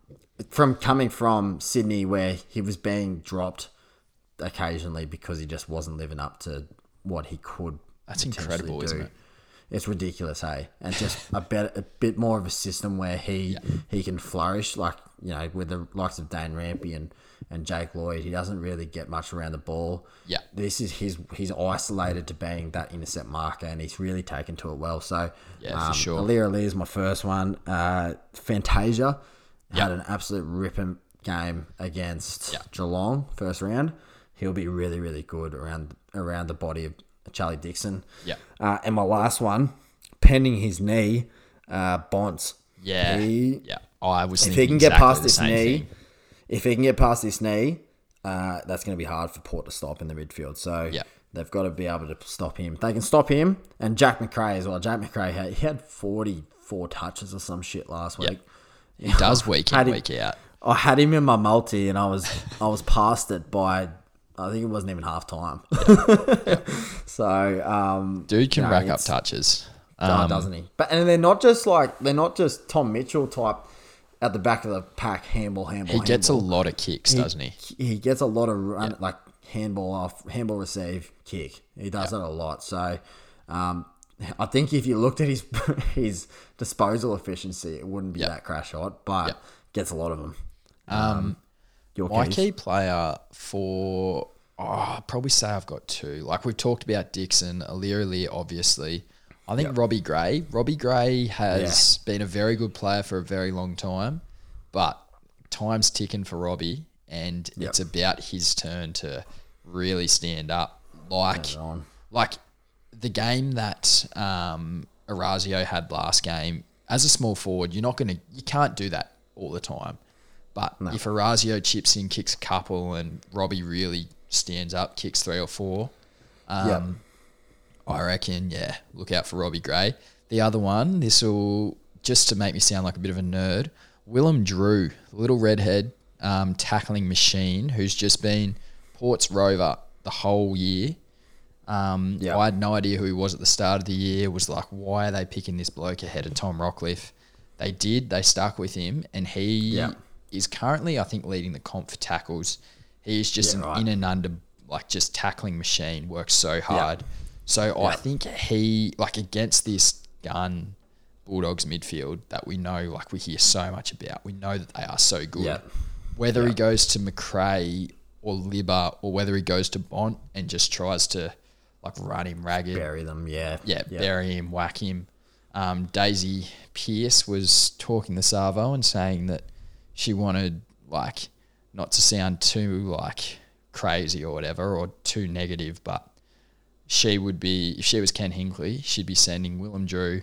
from coming from Sydney, where he was being dropped occasionally because he just wasn't living up to what he could. That's incredible, do. isn't it? It's ridiculous, hey, and just a bit a bit more of a system where he he can flourish, like you know, with the likes of Dane Rampe and and Jake Lloyd. He doesn't really get much around the ball. Yeah. this is his. He's isolated to being that intercept marker, and he's really taken to it well. So, Yeah, for um, sure. Aliir Aliir is my first one. Uh, Fantasia had an absolute ripping game against Yeah. Geelong first round. He'll be really, really good around around the body of Charlie Dixon. Yeah. Uh, and my last one, pending his knee, uh, Bonds. yeah, He- yeah. I was If he can get past this knee, thing. if he can get past this knee, uh, that's going to be hard for Port to stop in the midfield. So Yeah. they've got to be able to stop him. They can stop him and Jack Macrae as well. Jack Macrae had he had forty four touches or some shit last week. He does week in week out. I had him in my multi and I was I was past it by I think it wasn't even half time. so um Dude can No, rack up touches. Um, doesn't he? But and they're not just like they're not just Tom Mitchell type at the back of the pack handball handball. he gets a lot of kicks, doesn't he? he gets a lot of run like handball off handball receive kick. He does that a lot. So um, I think if you looked at his his disposal efficiency, it wouldn't be Yep. that crash hot, but gets a lot of them. Um, Your My keys? key player for, oh, I'd probably say I've got two. Like we've talked about Dixon, Aliir Aliir, obviously. I think Robbie Gray. Robbie Gray has been a very good player for a very long time, but time's ticking for Robbie, and it's about his turn to really stand up. Like, like the game that um, Orazio had last game, as a small forward, you're not to, you can't do that all the time. But if Orazio chips in, kicks a couple, and Robbie really stands up, kicks three or four, um, I reckon, yeah, look out for Robbie Gray. The other one, this will just to make me sound like a bit of a nerd. Willem Drew, the little redhead um, tackling machine, who's just been Port's rover the whole year. Um, Yeah. I had no idea who he was at the start of the year. Was like, why are they picking this bloke ahead of Tom Rockliff? They did. They stuck with him, and he Yeah. Is currently, I think, leading the comp for tackles. He is just Yeah, an right. in and under, like just tackling machine. Works so hard. So I think he, like against this gun Bulldogs midfield that we know, like we hear so much about. We know that they are so good. Whether he goes to Macrae or Libba or whether he goes to Bont and just tries to like run him ragged, Bury them, yeah. yeah, bury him, whack him. Um, Daisy Pearce was talking to Savo and saying that she wanted like not to sound too like crazy or whatever or too negative, but she would be if she was Ken Hinkley, she'd be sending Willem Drew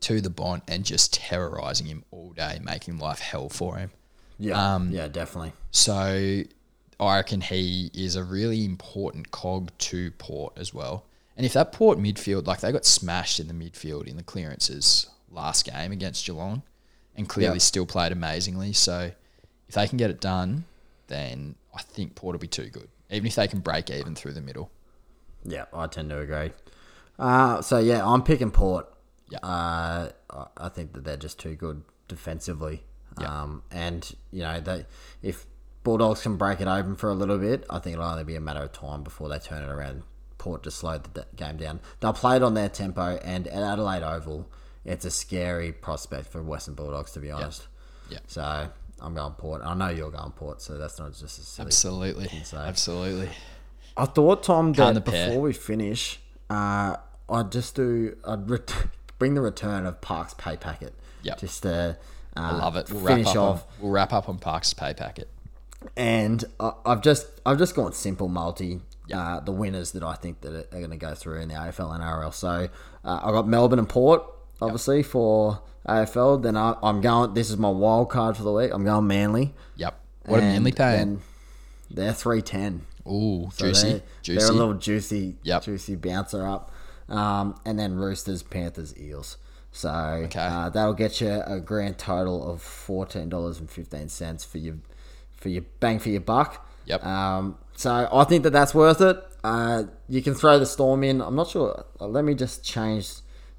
to the Bont and just terrorizing him all day, making life hell for him. Yeah, Um, yeah, definitely. So I reckon he is a really important cog to Port as well. And if that Port midfield, like they got smashed in the midfield in the clearances last game against Geelong and clearly Yeah. still played amazingly. So if they can get it done, then I think Port will be too good. Even if they can break even through the middle. Yeah, I tend to agree. Uh, so yeah, I'm picking Port. Yeah. Uh, I- think that they're just too good defensively. Yeah. Um, and you know they, if Bulldogs can break it open for a little bit, I think it'll only be a matter of time before they turn it around. Port just slowed the game down. They'll play it on their tempo, and at Adelaide Oval, it's a scary prospect for Western Bulldogs to be honest. Yeah. So I'm going Port. I know you're going Port, so that's not just a silly Absolutely. Absolutely. I thought, Tom, Can't that the pair. before we finish, uh, I'd just do, I'd bring the return of Parks pay packet. Yeah, Just to uh, I love it. We'll wrap finish up off. on, we'll wrap up on Parks pay packet. And I, I've just, I've just gone simple multi. Uh, the winners that I think that are, going to go through in the AFL and NRL. So uh, I got Melbourne and Port, obviously for AFL. Then I, I'm going. This is my wild card for the week. I'm going Manly. Yep. What a Manly then They're three ten. Ooh, So juicy. They're, juicy. they're a little juicy, Yep. juicy bouncer up. Um, and then Roosters, Panthers, Eels. So Okay. uh, that'll get you a grand total of fourteen dollars and fifteen cents for your for your bang for your buck. Yep. Um, so I think that that's worth it. Uh, you can throw the Storm in. I'm not sure. Let me just change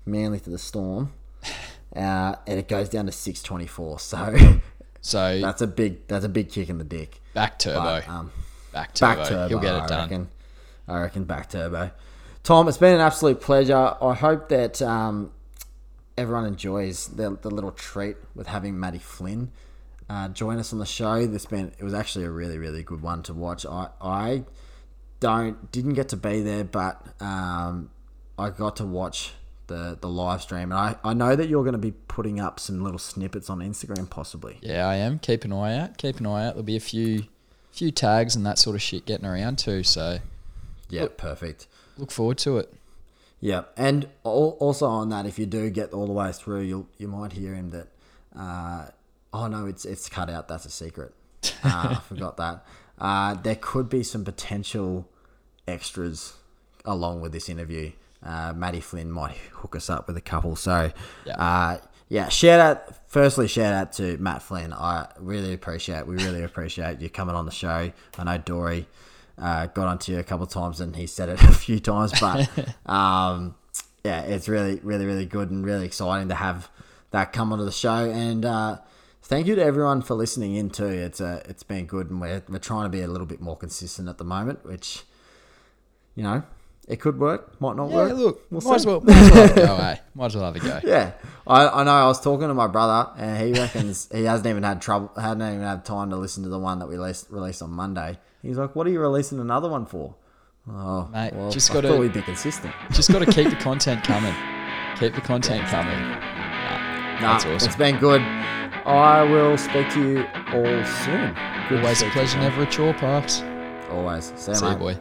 Manly to the Storm. Uh, and it goes down to six twenty four. So so that's a big that's a big kick in the dick. back turbo. But, um, back turbo. back turbo. He'll get it I done. Reckon. I reckon back turbo. Tom, it's been an absolute pleasure. I hope that um, everyone enjoys the, the little treat with having Matty Flynn uh, join us on the show. This been it was actually a really really good one to watch. I I don't didn't get to be there, but um, I got to watch the the live stream, and I, I know that you're going to be putting up some little snippets on Instagram, possibly. Yeah, I am. Keep an eye out. Keep an eye out. There'll be a few few tags and that sort of shit getting around too. So Yeah, perfect. look forward to it. Yeah, and also on that, if you do get all the way through, you'll you might hear him that, uh, oh no, it's it's cut out. That's a secret. Uh, I forgot that. Uh, there could be some potential extras along with this interview. Uh, Matty Flynn might hook us up with a couple. So, Yeah. uh, yeah, shout out. Firstly, shout out to Matt Flynn. I really appreciate. We really appreciate you coming on the show. I know Dory uh, got onto you a couple of times, and he said it a few times, but um, yeah, it's really, really, really good and really exciting to have that come onto the show. And uh, thank you to everyone for listening in too. It's uh, it's been good, and we're we're trying to be a little bit more consistent at the moment, which you know it could work, might not Yeah, work. look, We'll might as well, might as well have a go, eh? Might as well have a go. Yeah, I, I know. I was talking to my brother, and he reckons he hasn't even had trouble, hadn't even had time to listen to the one that we released, released on Monday. He's like, "What are you releasing another one for?" Oh, Mate, well, just gotta- we'd be consistent. Just got to keep the content coming. Keep the content coming. Nah, That's awesome. It's been good. I will speak to you all soon. Good to Always a pleasure, never a chore, Parks. Always. See you, See you, boy.